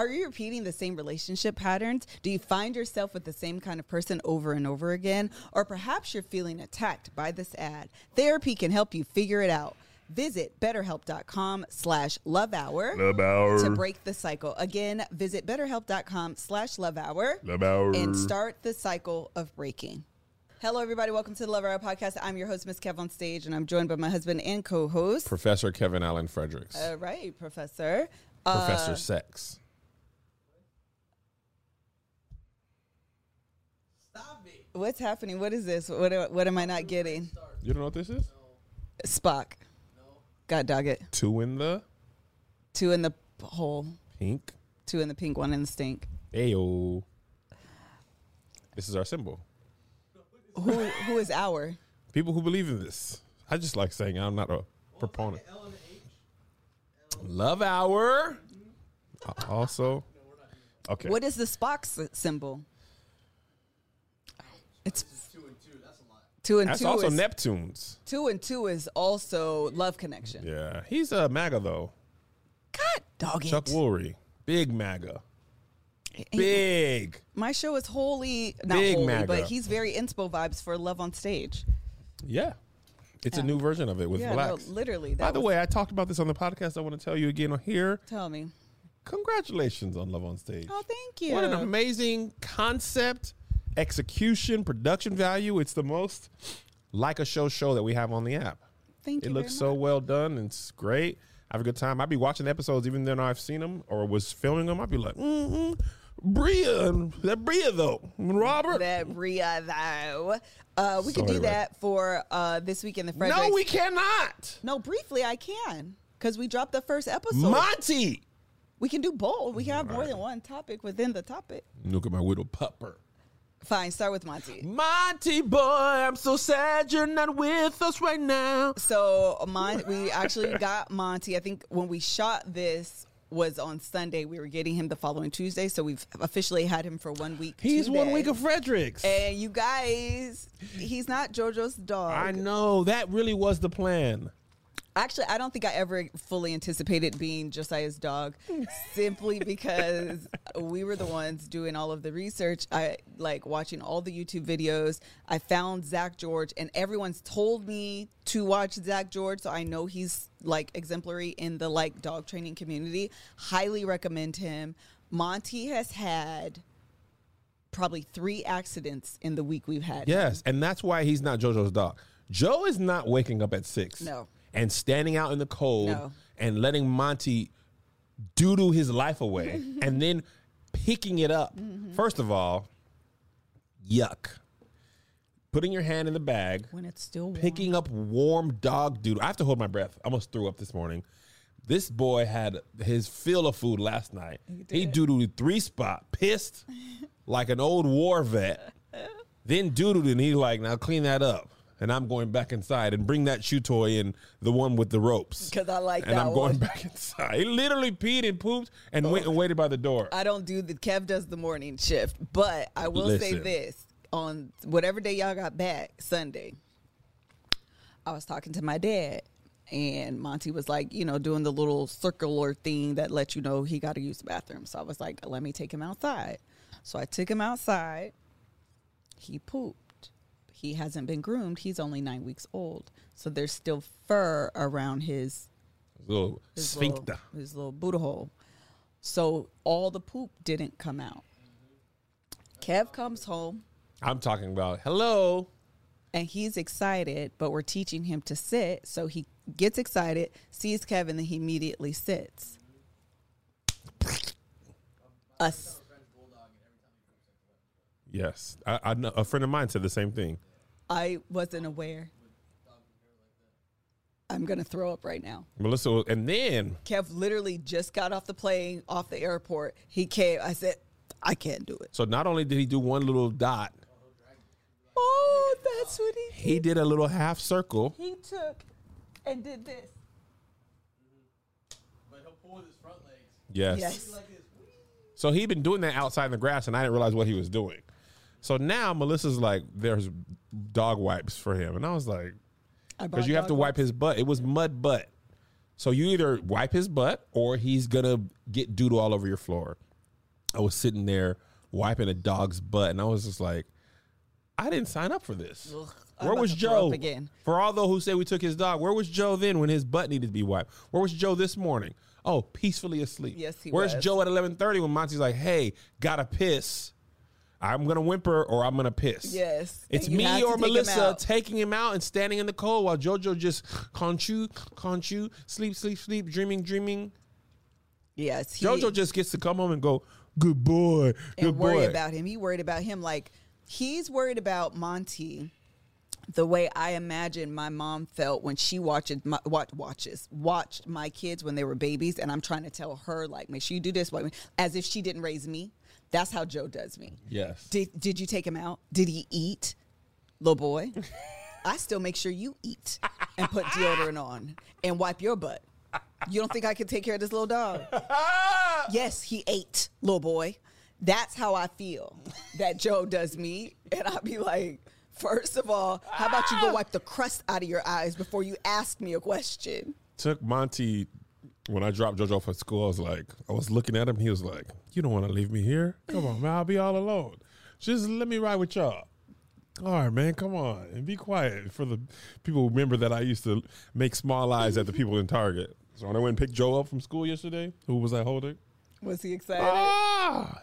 Are you repeating the same relationship patterns? Do you find yourself with the same kind of person over and over again? Or perhaps you're feeling attacked by this ad. Therapy can help you figure it out. Visit betterhelp.com slash love hour Love hour. to break the cycle. Again, visit betterhelp.com slash love hour Love hour. and start the cycle of breaking. Hello, everybody. Welcome to the Love Hour podcast. I'm your host, Miss Kev on stage, and I'm joined by my husband and co-host. Professor Kevin Allen Fredericks. All right, Professor. Uh, Professor Sex. What's happening? What is this? What, what am I not getting? You don't know what this is? Spock. God dog it. Two in the Two in the hole, pink. two in the pink, one in the stink. Ayo. This is our symbol. Who who is our? People who believe in this. I just like saying I'm not a proponent. Love hour. Uh, Also. Okay. What is the Spock s- symbol? It's two and That's two. also is, Neptune's. two and two is also love connection. Yeah. He's a MAGA though. God dog Chuck it. Woolery. Big MAGA. Big. My show is wholly not Big wholly, MAGA. but he's very inspo vibes for Love on Stage. Yeah. It's a new version of it with yeah, no, blacks. literally. By the way, I talked about this on the podcast. I want to tell you again on here. tell me. Congratulations on Love on Stage. Oh, thank you. What an amazing concept, execution, production value. It's the most like a show show that we have on the app. Thank you. It looks very so well done. It's great. I have a good time. I'd be watching episodes even though I've seen them or was filming them. I'd be like, mm-hmm. Bria, that Bria though, Robert. that Bria though. Uh, we So could do anyway. that for uh, this week in the Fredericks. no, we cannot. No, briefly I can because we dropped the first episode. Monty. we can do both. We can have more than one topic within the topic. Look at my widow pupper. Fine, start with Monty. Monty boy, I'm so sad you're not with us right now. So Mon- we actually got Monty. I think when we shot this was on Sunday. We were getting him the following Tuesday, so we've officially had him for one week. He's one week of Fredericks. And you guys, he's not JoJo's dog. I know that really was the plan. Actually, I don't think I ever fully anticipated being Josiah's dog, simply because we were the ones doing all of the research. I like watching all the YouTube videos. I found Zak George, and everyone's told me to watch Zak George, so I know he's like exemplary in the like dog training community. Highly recommend him. Monty has had probably three accidents in the week we've had. him. Yes, and that's why he's not JoJo's dog. Joe is not waking up at six. No. And standing out in the cold No. and letting Monty doodle his life away and then picking it up. Mm-hmm. First of all, yuck. Putting your hand in the bag, when it's still warm. picking up warm dog doodle. I have to hold my breath. I almost threw up this morning. This boy had his fill of food last night. He, doodled three spot, pissed like an old war vet. Then doodled and he's like, now clean that up. And I'm going back inside and bring that shoe toy and the one with the ropes. Because I like And that And I'm going one. back inside. He literally peed and pooped and went and oh. waited by the door. I don't do the Kev does the morning shift, but I will say this on whatever day y'all got back Sunday. I was talking to my dad, and Monty was like, you know, doing the little circular thing that lets you know he got to use the bathroom. So I was like, let me take him outside. So I took him outside. He pooped. He hasn't been groomed. He's only nine weeks old, so there's still fur around his little his sphincter. little, his little Buddha hole. So all the poop didn't come out. Kev comes home I'm talking about hello. and he's excited, but we're teaching him to sit. So he gets excited, sees Kevin, then he immediately sits. Us. Yes, I, I know a friend of mine said the same thing. I wasn't aware. I'm gonna throw up right now. Melissa, and then Kev literally just got off the plane, off the airport. He came. I said, I can't do it. so not only did he do one little dot, Oh, that's what he he did a little half circle. he took and did this. But he'll pull with his front legs. Yes. Yes. So he'd been doing that outside in the grass, and I didn't realize what he was doing. So now Melissa's like, there's dog wipes for him, and I was like, because you have to wipe wipes. his butt. It was mud butt. So you either wipe his butt or he's gonna get doodle all over your floor. I was sitting there wiping a dog's butt, and I was just like, I didn't sign up for this. Ugh, where was to throw up Joe again. For all those who say we took his dog, where was Joe then when his butt needed to be wiped? Where was Joe this morning? Oh, peacefully asleep. Yes, he Where's was. Joe at eleven thirty when Monty's like, "Hey, gotta piss." I'm gonna whimper or I'm gonna piss. Yes, It's me or take him Melissa taking him out and standing in the cold while JoJo just can't you, can't you, sleep, sleep, sleep, dreaming, dreaming. Yes, he, JoJo just gets to come home and go, good boy, good and worry boy. about him. He worried about him like he's worried about Monty the way I imagine my mom felt when she watches my, watch, watches watched my kids when they were babies, and I'm trying to tell her like, make sure you do this, as if she didn't raise me. That's how Joe does me. yes. Did Did you take him out? Did he eat, little boy? I still make sure you eat and put deodorant on and wipe your butt. You don't think I can take care of this little dog? yes, he ate, little boy. That's how I feel that Joe does me. And I'll be like, first of all, how about you go ah! wipe the crust out of your eyes before you ask me a question? Took Monty when I dropped JoJo off at school. I was like, I was looking at him. He was like, "You don't want to leave me here? Come on, man. I'll be all alone. Just let me ride with y'all." All right, man. Come on and be quiet for the people. who Remember that I used to make small eyes at the people in Target. So when I went and picked Joe up from school yesterday, who was I holding? Was he excited? Ah,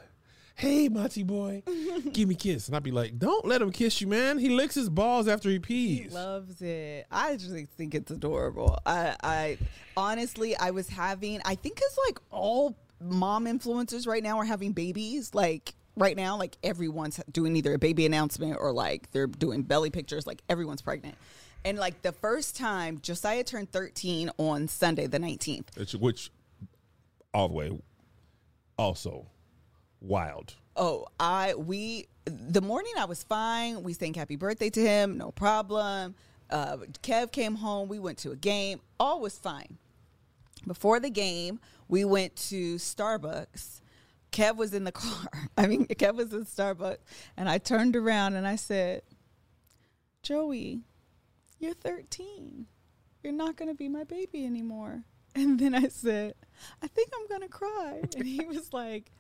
hey, Monty boy, give me a kiss, and I'd be like, "Don't let him kiss you, man. He licks his balls after he He pees." loves it. I just think it's adorable. I, I honestly, I was having. I think it's like all mom influencers right now are having babies. Like right now, like everyone's doing either a baby announcement or like they're doing belly pictures. Like everyone's pregnant. And like the first time, Josiah turned 13 on Sunday, the 19th. Which, which, all the way, also wild. Oh, I we the morning I was fine. We sang happy birthday to him, no problem. Uh, Kev came home. We went to a game. All was fine. Before the game, we went to Starbucks. Kev was in the car. I mean, Kev was in Starbucks, and I turned around and I said, "Joey, you're 13. You're not going to be my baby anymore." And then I said, "I think I'm going to cry." And he was like,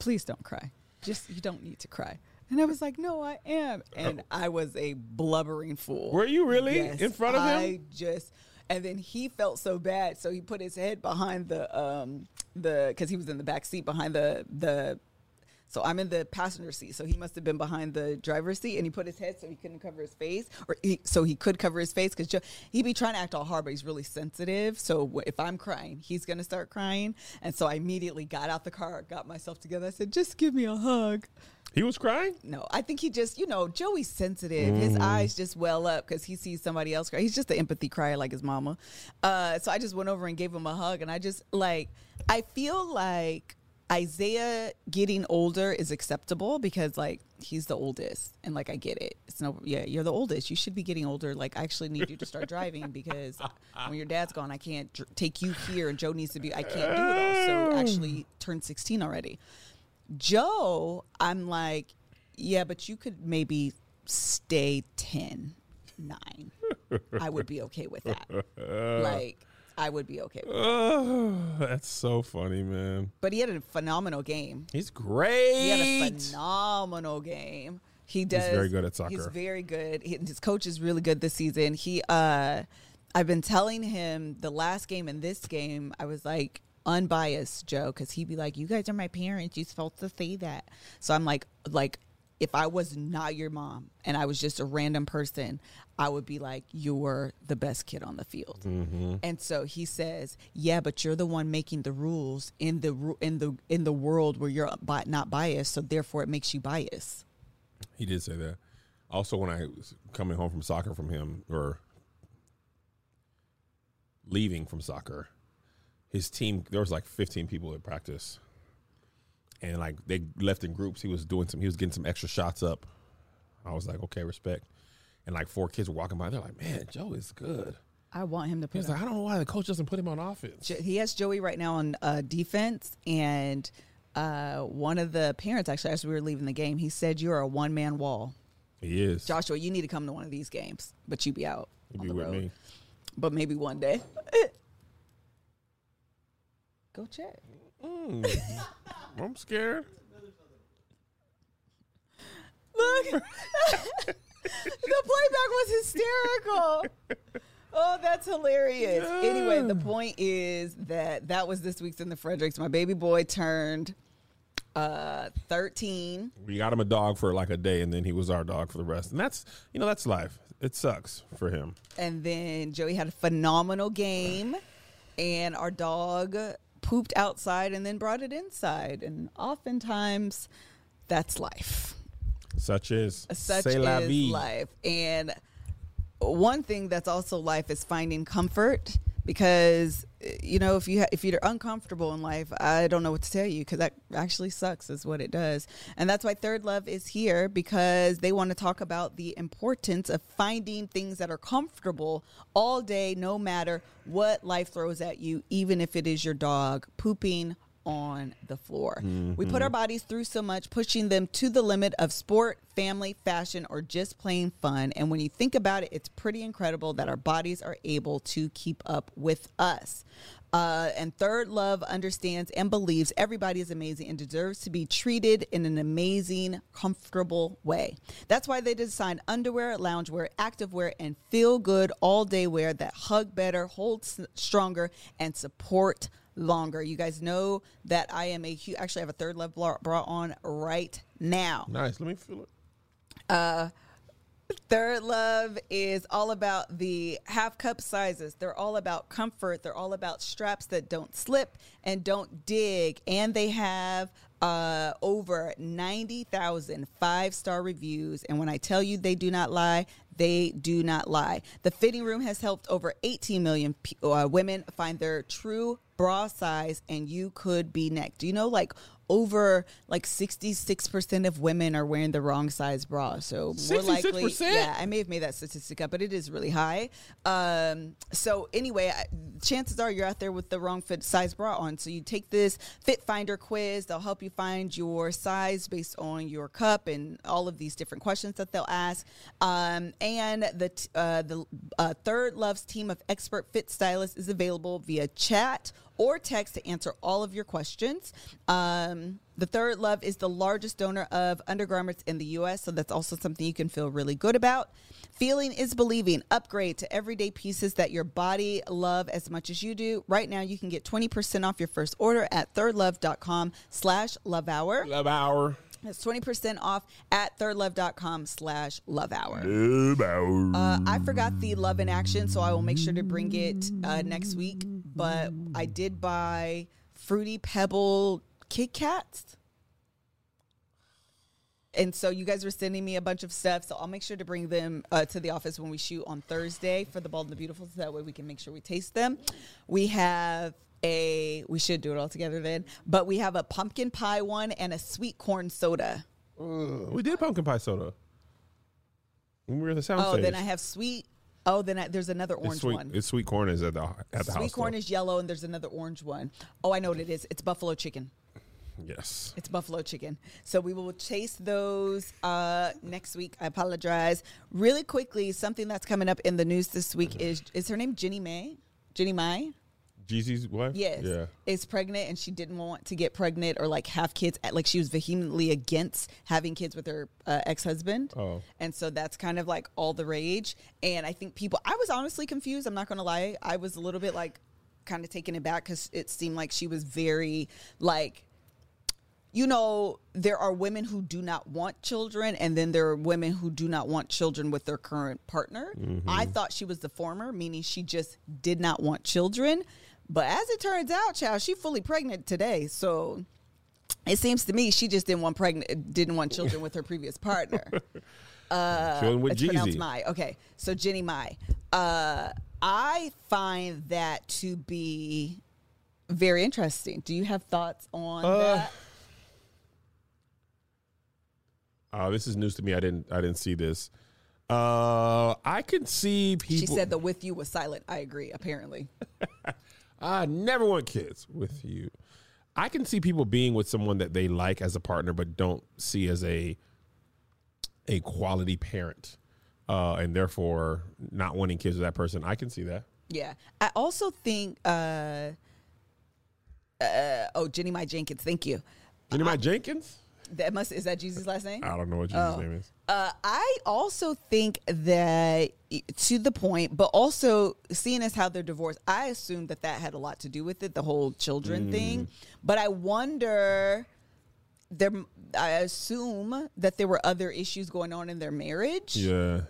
please don't cry. Just you don't need to cry. And I was like, no, I am. And I was a blubbering fool. Were you really in front of him? I just and then he felt so bad, so he put his head behind the um the because he was in the back seat behind the the so I'm in the passenger seat, so he must have been behind the driver's seat, and he put his head so he couldn't cover his face, or he, so he could cover his face because he'd be trying to act all hard, but he's really sensitive. So if I'm crying, he's gonna start crying, and so I immediately got out the car, got myself together. I said, "Just give me a hug." He was crying. No, I think he just, you know, Joey's sensitive. His eyes just well up because he sees somebody else cry. He's just an empathy crier like his mama. Uh, so I just went over and gave him a hug, and I just like, I feel like Isaiah getting older is acceptable because like he's the oldest, and like I get it. It's no, yeah, you're the oldest. You should be getting older. Like I actually need you to start driving because when your dad's gone, I can't dr- take you here, and Joe needs to be. I can't do it all. So actually, oh. turned 16 already. Joe, I'm like, yeah, but you could maybe stay 10, 9. I would be okay with that. like, I would be okay with. Oh, that's so funny, man. But he had a phenomenal game. He's great. He had a phenomenal game. He does. very good at soccer. He's very good. He, his coach is really good this season. He, uh, I've been telling him the last game and this game. I was like unbiased, Joe, because he'd be like, "You guys are my parents. You're supposed to say that." So I'm like, like if I was not your mom and I was just a random person, I would be like, you're the best kid on the field. Mm-hmm. And so he says, yeah, but you're the one making the rules in the in the in the world where you're not biased, so therefore it makes you biased. He did say that. Also, when I was coming home from soccer from him, or leaving from soccer, his team there was like 15 people at practice, and like they left in groups. He was doing some. He was getting some extra shots up. I was like, okay, respect. And like four kids were walking by. They're like, man, Joe is good. I want him to put him- like, I don't know why the coach doesn't put him on offense. He has Joey right now on uh, defense, and uh, one of the parents actually, as we were leaving the game, he said, "You're a one man wall, He is. Joshua. You need to come to one of these games, but you be out on be the with road. me. But maybe one day. Go check. I'm scared. Look, the playback was hysterical. Oh, that's hilarious. Anyway, the point is that that was this week's in the Fredericks. My baby boy turned uh 13 We got him a dog for like a day, and then he was our dog for the rest. And that's you know that's life. It sucks for him. and then Joey had a phenomenal game and our dog pooped outside and then brought it inside and oftentimes that's life. Such is such is life. And one thing that's also life is finding comfort because you know if you ha- if you're uncomfortable in life, I don't know what to tell you because that actually sucks is what it does. And that's why ThirdLove is here because they want to talk about the importance of finding things that are comfortable all day no matter what life throws at you, even if it is your dog pooping on the floor. We put our bodies through so much, pushing them to the limit of sport, family, fashion, or just plain fun. And when you think about it, it's pretty incredible that our bodies are able to keep up with us. Uh, and ThirdLove understands and believes everybody is amazing and deserves to be treated in an amazing, comfortable way. That's why they designed underwear, loungewear, activewear, and feel good all day wear that hug better, hold stronger, and support longer. You guys know that I am a huge, actually, I have a ThirdLove bra bra on right now. Nice. Let me feel it. ThirdLove is all about the half cup sizes. They're all about comfort. They're all about straps that don't slip and don't dig. And they have uh, over 90,000 five star reviews. And when I tell you they do not lie, they do not lie. The fitting room has helped over 18 million pe- uh, women find their true bra size, and you could be next. Do you know, like, over like 66% of women are wearing the wrong size bra. So more likely, 66%? yeah, I may have made that statistic up, but it is really high. Um, so anyway, I- chances are you're out there with the wrong fit size bra on. So you take this Fit Finder quiz. They'll help you find your size based on your cup and all of these different questions that they'll ask. Um, and the t- uh, the uh, ThirdLove's team of expert fit stylists is available via chat or text to answer all of your questions. Um, the ThirdLove is the largest donor of undergarments in the U.S., so that's also something you can feel really good about. Feeling is believing. Upgrade to everyday pieces that your body love as much as you do. Right now, you can get 20% off your first order at thirdlove.com slash love hour. Love hour. That's 20% off at thirdlove.com slash love hour. Love hour. Uh, I forgot the love in action, so I will make sure to bring it uh, next week. But I did buy Fruity Pebble Kit Kats. And so you guys were sending me a bunch of stuff, so I'll make sure to bring them uh, to the office when we shoot on Thursday for the Bald and the Beautiful, so that way we can make sure we taste them. We have a, we should do it all together then, but we have a pumpkin pie one and a sweet corn soda. we did pumpkin pie soda. When we were at the sound Oh, stage. then I have sweet. Oh, then I, there's another it's orange sweet. one. It's sweet corn is at the at the Sweet house. Sweet corn though. is yellow, and there's another orange one. Oh, I know what it is. It's buffalo chicken. yes. It's buffalo chicken. So we will taste those uh, next week. I apologize. Really quickly, something that's coming up in the news this week is is her name Jenny May? Jenny Mai? Jeezy's wife. Yes. Yeah. Is pregnant and she didn't want to get pregnant or like have kids. Like she was vehemently against having kids with her uh, ex husband. Oh. And so that's kind of like all the rage. And I think people, I was honestly confused. I'm not going to lie. I was a little bit like kind of taken aback because it seemed like she was very like, you know, there are women who do not want children, and then there are women who do not want children with their current partner. I thought she was the former, meaning she just did not want children. But as it turns out, child, she fully pregnant today. So it seems to me she just didn't want pregnant, didn't want children with her previous partner. Chilling with It's pronounced Jeezy. Mai. Okay, so Jenny Mai. Uh, I find that to be very interesting. Do you have thoughts on Uh, that? Uh, this is news to me. I didn't. I didn't see this. Uh, I can see people. She said the with you was silent. I agree, apparently. I never want kids with you. I can see people being with someone that they like as a partner, but don't see as a a quality parent, uh, and therefore not wanting kids with that person. I can see that. Yeah. I also think uh uh oh Jenny Mai Jenkins, thank you. Jenny Mai Jenkins. That must is that Jeezy's last name? I don't know what Jeezy's name is. Uh, I also think that to the point, but also seeing as how they're divorced, I assume that that had a lot to do with it, the whole children thing. But I wonder, there, I assume that there were other issues going on in their marriage, Yeah.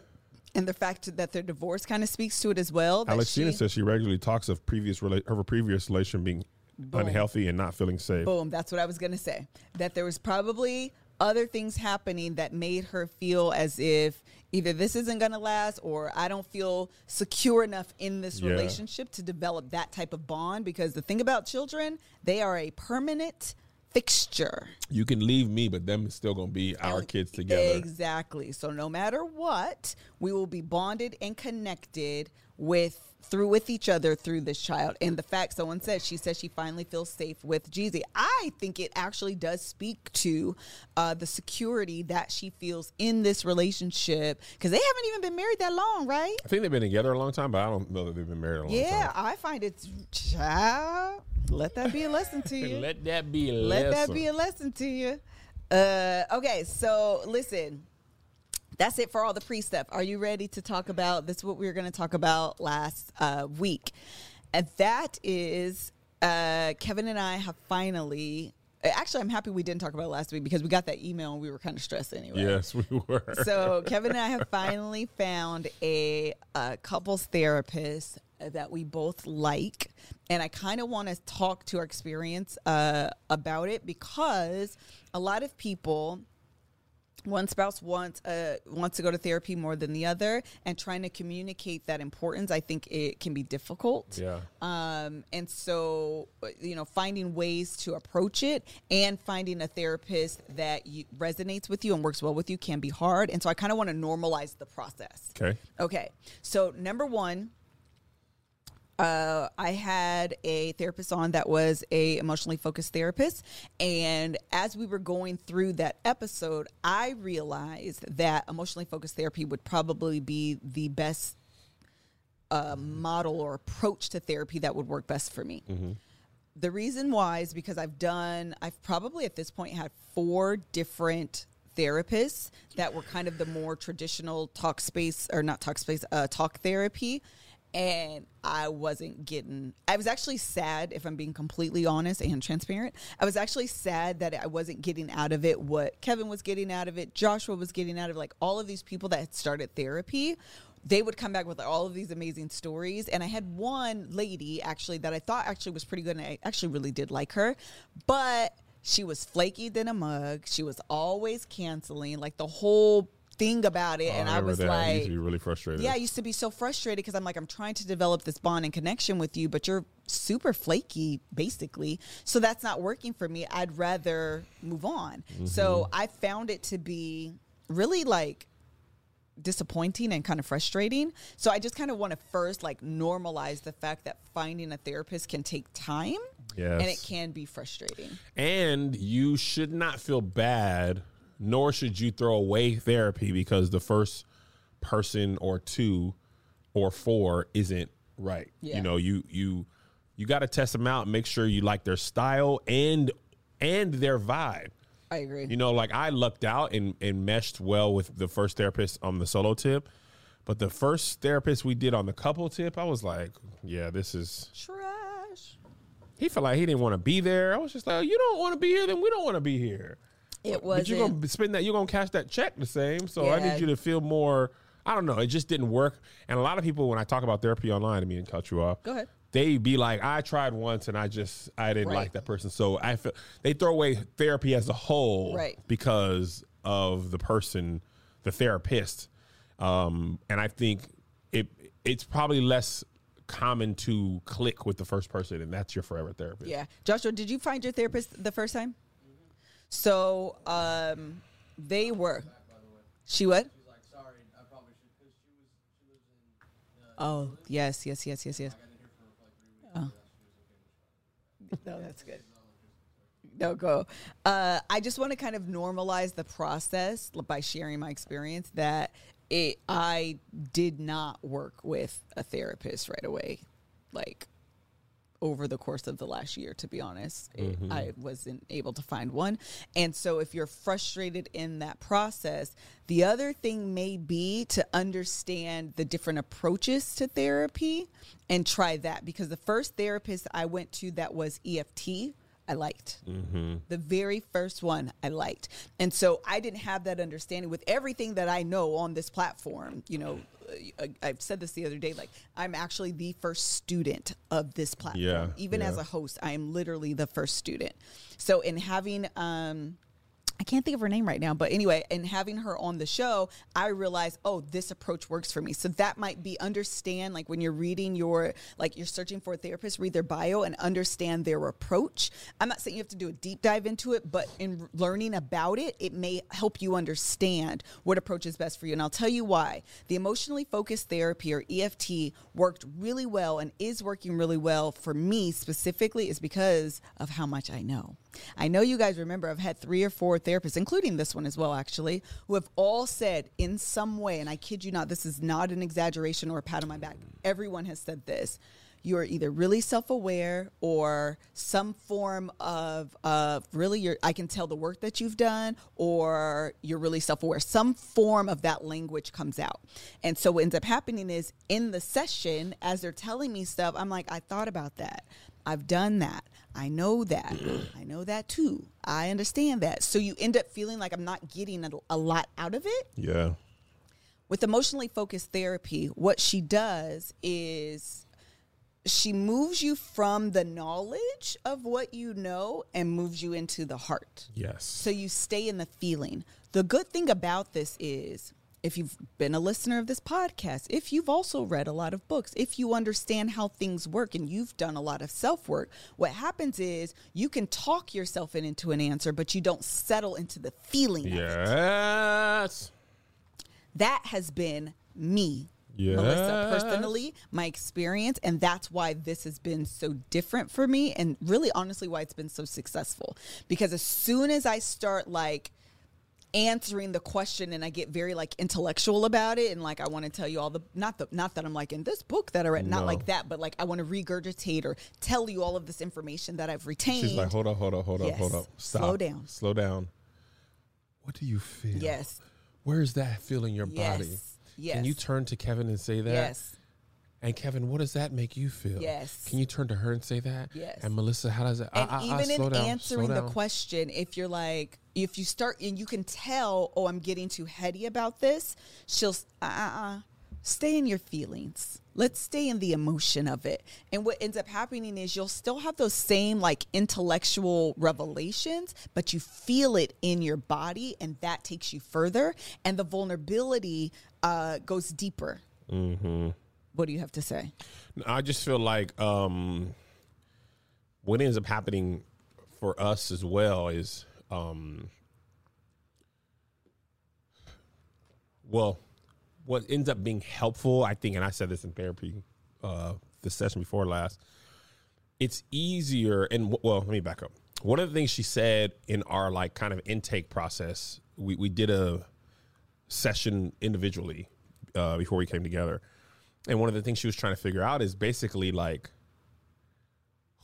and the fact that their divorce kind of speaks to it as well. Alexina she- says she regularly talks of previous rela- of her previous relation being unhealthy and not feeling safe. Boom. That's what I was going to say. That there was probably other things happening that made her feel as if either this isn't going to last or I don't feel secure enough in this Yeah. relationship to develop that type of bond. Because the thing about children, they are a permanent fixture. You can leave me, but them is still gonna be our kids together. Exactly. So no matter what, we will be bonded and connected with through with each other through this child. And the fact someone said she says she finally feels safe with Jeezy. I think it actually does speak to uh, the security that she feels in this relationship because they haven't even been married that long, right? I think they've been together a long time, but I don't know that they've been married a long Yeah, time. I find it child. Let that be a lesson to you. Let that be a Let that lesson. be a lesson to you. Uh, okay, so listen, that's it for all the pre stuff. Are you ready to talk about this? Is what we were going to talk about last uh, week, and that is uh, Kevin and I have finally. Actually, I'm happy we didn't talk about it last week because we got that email and we were kind of stressed anyway. Yes, we were. So Kevin and I have finally found a, a couples therapist that we both like, and I kind of want to talk to our experience uh, about it because a lot of people. One spouse wants uh, wants to go to therapy more than the other, and trying to communicate that importance, I think it can be difficult. Yeah. Um, and so, you know, finding ways to approach it and finding a therapist that you, resonates with you and works well with you can be hard. And so, I kind of want to normalize the process. Okay. Okay. So, number one, uh, I had a therapist on that was a emotionally focused therapist, and as we were going through that episode, I realized that emotionally focused therapy would probably be the best uh, model or approach to therapy that would work best for me. The reason why is because I've done, I've probably at this point had four different therapists that were kind of the more traditional Talkspace or not Talkspace, uh, talk therapy. And I wasn't getting, I was actually sad, if I'm being completely honest and transparent. I was actually sad that I wasn't getting out of it what Kevin was getting out of it, Joshua was getting out of it, like all of these people that had started therapy they would come back with all of these amazing stories. And I had one lady actually that I thought actually was pretty good, and I actually really did like her, but she was flaky than a mug. She was always canceling, like the whole thing about it. Oh, and I remember was that. I used to be really frustrated. yeah, I used to be so frustrated because I'm like, I'm trying to develop this bond and connection with you, but you're super flaky, basically. So that's not working for me. I'd rather move on. So mm-hmm. I found it to be really like disappointing and kind of frustrating. So I just kind of want to first like normalize the fact that finding a therapist can take time Yes. and it can be frustrating. And you should not feel bad, nor should you throw away therapy because the first person or two or four isn't right. Yeah. You know, you you you got to test them out, make sure you like their style and and their vibe. I agree. You know, like I lucked out and, and meshed well with the first therapist on the solo tip. But the first therapist we did on the couple tip, I was like, yeah, this is Trash. he felt like he didn't want to be there. I was just like, you don't want to be here, then we don't want to be here. It But you're gonna spend that. You're gonna cash that check the same. So I need you to feel more. I don't know. It just didn't work. And a lot of people, when I talk about therapy online, I mean, cut you off. Go ahead. They be like, I tried once and I just I didn't Right. like that person. So I feel they throw away therapy as a whole, Right. Because of the person, the therapist. Um, and I think it it's probably less common to click with the first person, and that's your forever therapist. Yeah. Joshua, did you find your therapist the first time? So um, they were. She what? Oh yes, yes, yes, yes, yes. Oh. No, that's good. No, go. Uh, I just want to kind of normalize the process by sharing my experience that it I did not work with a therapist right away, like over the course of the last year, to be honest. It- mm-hmm. I wasn't able to find one. And so, if you're frustrated in that process, the other thing may be to understand the different approaches to therapy and try that. Because the first therapist I went to that was EFT, I liked. Mm-hmm. The very first one I liked. And so I didn't have that understanding with everything that I know on this platform. You know, I've said this the other day like, I'm actually the first student of this platform. Yeah, Even as a host, I am literally the first student. So, in having, um, I can't think of her name right now, but anyway, and having her on the show, I realized, oh, this approach works for me. So that might be understand, like when you're reading your, like you're searching for a therapist, read their bio and understand their approach. I'm not saying you have to do a deep dive into it, but in learning about it, it may help you understand what approach is best for you. And I'll tell you why. The emotionally focused therapy or EFT worked really well and is working really well for me specifically is because of how much I know. I know you guys remember I've had three or four therapists, including this one as well, actually, who have all said in some way, and I kid you not, this is not an exaggeration or a pat on my back. Everyone has said this. You are either really self-aware or some form of of really your I can tell the work that you've done or you're really self-aware. Some form of that language comes out. And so what ends up happening is in the session as they're telling me stuff, I'm like I thought about that. I've done that. I know that. I know that too. I understand that. So you end up feeling like I'm not getting a, a lot out of it. Yeah. With emotionally focused therapy, what she does is she moves you from the knowledge of what you know and moves you into the heart. Yes. So you stay in the feeling. The good thing about this is if you've been a listener of this podcast, if you've also read a lot of books, if you understand how things work and you've done a lot of self work, what happens is you can talk yourself in- into an answer, but you don't settle into the feeling. Yes. That has been me. Melissa, personally, my experience, and that's why this has been so different for me, and really, honestly, why it's been so successful. Because as soon as I start like answering the question and I get very like intellectual about it and like I want to tell you all the not the not that I'm like in this book that I read not like that but like I want to regurgitate or tell you all of this information that I've retained. She's like, hold up, hold up, hold up, hold Yes. up. Stop. Slow down. Slow down. What do you feel? yes. Where's that feeling in your Yes. body? Yes. Can you turn to Kevin and say that? Yes. And Kevin, what does that make you feel? Yes. Can you turn to her and say that? Yes. And Melissa, how does that? and ah, even slow in down, answering slow the question if you're like if you start and you can tell oh i'm getting too heady about this she'll uh, uh, uh, stay in your feelings let's stay in the emotion of it and what ends up happening is you'll still have those same like intellectual revelations but you feel it in your body and that takes you further and the vulnerability uh, goes deeper Mm-hmm. What do you have to say I just feel like um, what ends up happening for us as well is, um, well, what ends up being helpful, I think, and I said this in therapy, uh, the session before last. It's easier, and well, let me back up. One of the things she said in our like kind of intake process, we we did a session individually uh, before we came together. And one of the things she was trying to figure out is basically like,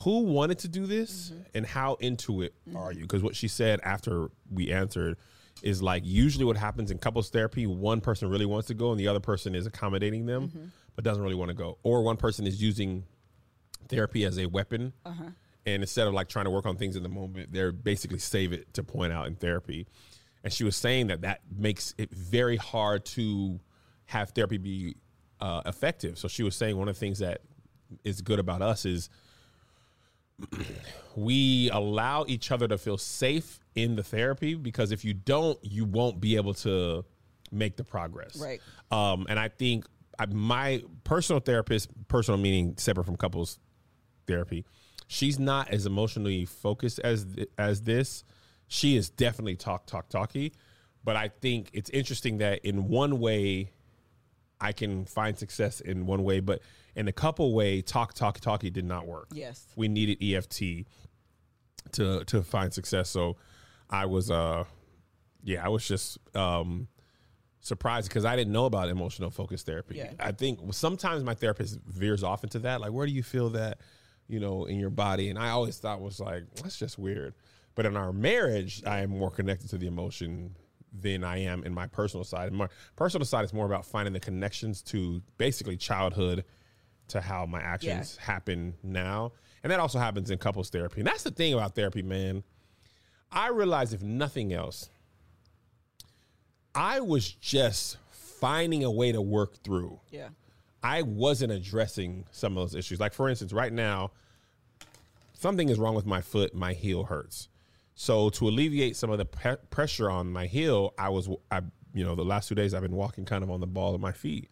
who wanted to do this mm-hmm. and how into it are you? Because what she said after we answered is like, usually what happens in couples therapy, one person really wants to go and the other person is accommodating them, mm-hmm. but doesn't really want to go. Or one person is using therapy as a weapon uh-huh. and instead of like trying to work on things in the moment, they're basically save it to point out in therapy. And she was saying that that makes it very hard to have therapy be uh, effective. So she was saying one of the things that is good about us is we allow each other to feel safe in the therapy because if you don't, you won't be able to make the progress. Right. Um, and I think I, my personal therapist, personal meaning separate from couples therapy, she's not as emotionally focused as th- as this. She is definitely talk talk talky, but I think it's interesting that in one way I can find success in one way, but in the couple way, talk talk talky did not work. Yes. we needed EFT to to find success. So I was uh yeah, I was just um surprised because I didn't know about emotional focus therapy. Yeah. I think sometimes my therapist veers off into that. Like, where do you feel that, you know, in your body? And I always thought was like, that's just weird. But in our marriage, I am more connected to the emotion than I am in my personal side. My personal side is more about finding the connections to basically childhood to how my actions happen now. And that also happens in couples therapy. And that's the thing about therapy, man. I realize if nothing else, I was just finding a way to work through. Yeah. I wasn't addressing some of those issues. Like for instance, right now, something is wrong with my foot. My heel hurts. So to alleviate some of the pe- pressure on my heel, I was, I, you know, the last two days I've been walking kind of on the ball of my feet.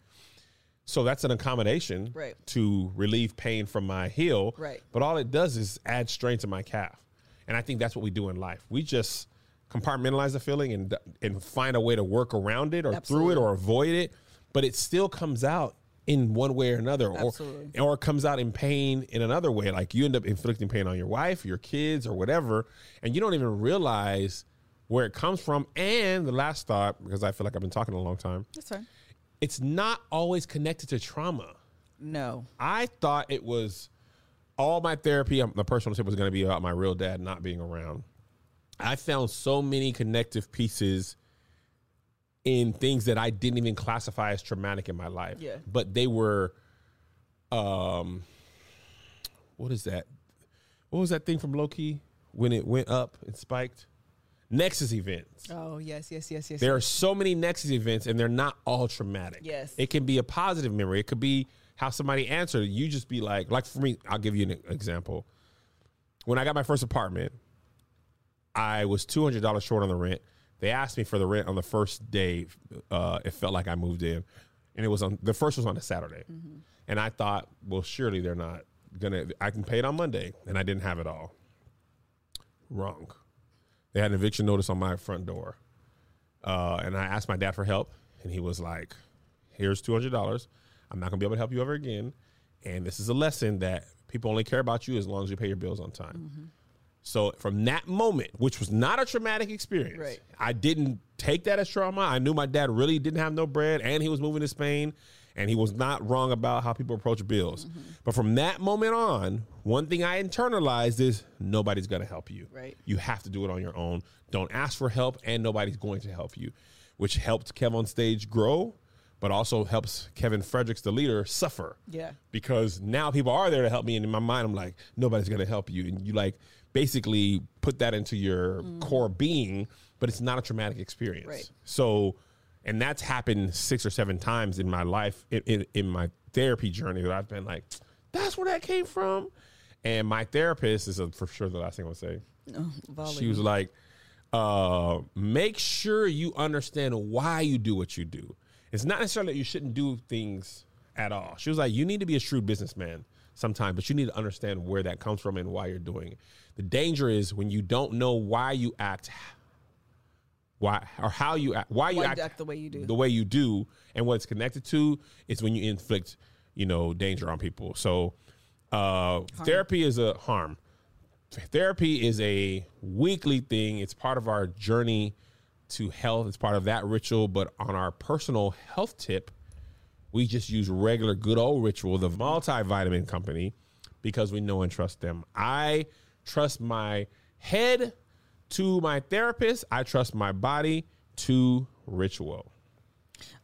So that's an accommodation Right. to relieve pain from my heel. Right. But all it does is add strain to my calf. And I think that's what we do in life. We just compartmentalize the feeling and and find a way to work around it or through it or avoid it, but it still comes out in one way or another or Absolutely. or it comes out in pain in another way like you end up inflicting pain on your wife, your kids or whatever and you don't even realize where it comes from and the last thought because I feel like I've been talking a long time That's fine. it's not always connected to trauma. No. I thought it was all my therapy, um, the personal tip was going to be about my real dad not being around. I found so many connective pieces in things that I didn't even classify as traumatic in my life. Yeah. But they were, um, what is that? What was that thing from Loki when it went up and spiked? Nexus events. Oh yes, yes, yes, yes. There are so many Nexus events, and they're not all traumatic. Yes. it can be a positive memory. It could be how somebody answered. You just be like, like for me, I'll give you an example. When I got my first apartment, I was two hundred dollars short on the rent. They asked me for the rent on the first day. Uh, it felt like I moved in, and it was on the first was on a Saturday, and I thought, well, surely they're not gonna. I can pay it on Monday, and I didn't have it all. Wrong. They had an eviction notice on my front door. Uh, and I asked my dad for help, and he was like, "Here's two hundred dollars. I'm not gonna be able to help you ever again, and this is a lesson that people only care about you as long as you pay your bills on time." So from that moment, which was not a traumatic experience, Right. I didn't take that as trauma. I knew my dad really didn't have no bread, and he was moving to Spain, and he was not wrong about how people approach bills. Mm-hmm. But from that moment on, one thing I internalized is nobody's gonna help you. Right. You have to do it on your own. Don't ask for help, and nobody's going to help you, which helped Kev on stage grow, but also helps Kevin Fredericks, the leader, suffer. Yeah. Because now people are there to help me, and in my mind, I'm like, nobody's going to help you, and you like basically put that into your core being, but it's not a traumatic experience. Right. So, and that's happened six or seven times in my life, in, in, in my therapy journey, that I've been like, that's where that came from. And my therapist is a, for sure the last thing I would say. She was like, uh, make sure you understand why you do what you do. It's not necessarily that you shouldn't do things at all. She was like, you need to be a shrewd businessman sometimes, but you need to understand where that comes from and why you're doing it. The danger is when you don't know why you act, why or how you act, why you Why act, act the way you do. the way you do, and what it's connected to is when you inflict, you know, danger on people. So, uh, therapy is a harm therapy is a weekly thing. It's part of our journey to health. It's part of that ritual. But on our personal health tip, we just use regular good old ritual, the multivitamin company, because we know and trust them. I trust my head to my therapist. I trust my body to ritual.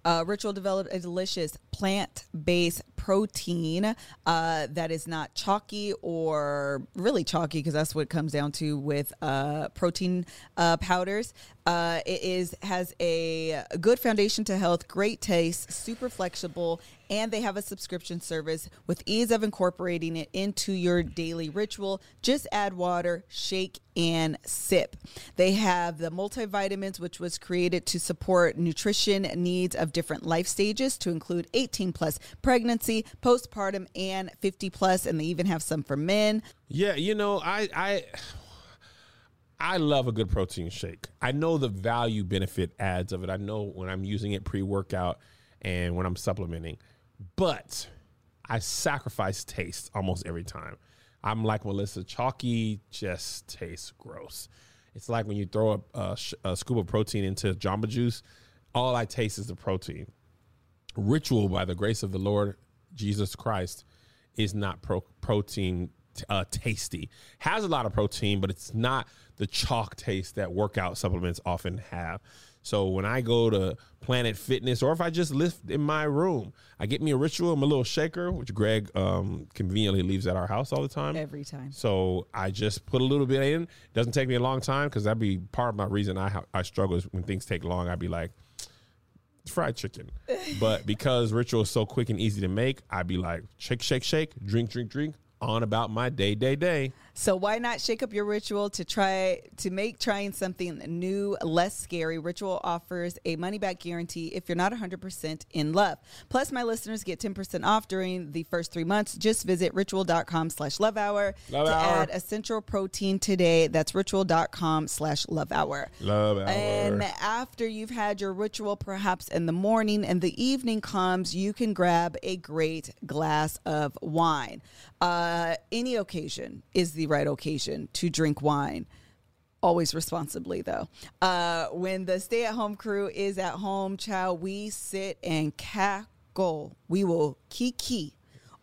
Uh, Ritual developed a delicious plant based protein uh, that is not chalky or really chalky because that's what it comes down to with uh, protein uh, powders. Uh, it is has a good foundation to health, great taste, super flexible, and they have a subscription service with ease of incorporating it into your daily ritual. Just add water, shake, and sip. They have the multivitamins, which was created to support nutrition needs of different life stages, to include 18 plus pregnancy, postpartum, and 50 plus, and they even have some for men. Yeah, you know, I I I love a good protein shake. I know the value benefit adds of it. I know when I'm using it pre-workout and when I'm supplementing. But I sacrifice taste almost every time. I'm like Melissa, chalky just tastes gross. It's like when you throw a, a, uh, a scoop of protein into Jamba Juice, all I taste is the protein. Ritual, by the grace of the Lord Jesus Christ, is not pro- protein uh, tasty. Has a lot of protein, but it's not the chalk taste that workout supplements often have. So when I go to Planet Fitness, or if I just lift in my room, I get me a ritual, I'm a little shaker, which Greg um, conveniently leaves at our house all the time. Every time. So I just put a little bit in. Doesn't take me a long time because that'd be part of my reason I ha- I struggle is when things take long. I'd be like, fried chicken. but because ritual is so quick and easy to make, I'd be like, shake, shake, shake, drink, drink, drink, on about my day, day, day. So why not shake up your ritual to try to make trying something new less scary? Ritual offers a money back guarantee if you're not 100% in love. Plus, my listeners get 10% off during the first three months. Just visit ritual.com slash love hour to hour. add essential protein today. That's ritual.com slash love hour. Love hour. And after you've had your ritual, perhaps in the morning and the evening comes, you can grab a great glass of wine. Uh, any occasion is the right occasion to drink wine. Always responsibly, though. Uh, when the stay at home crew is at home, child, we sit and cackle. We will kiki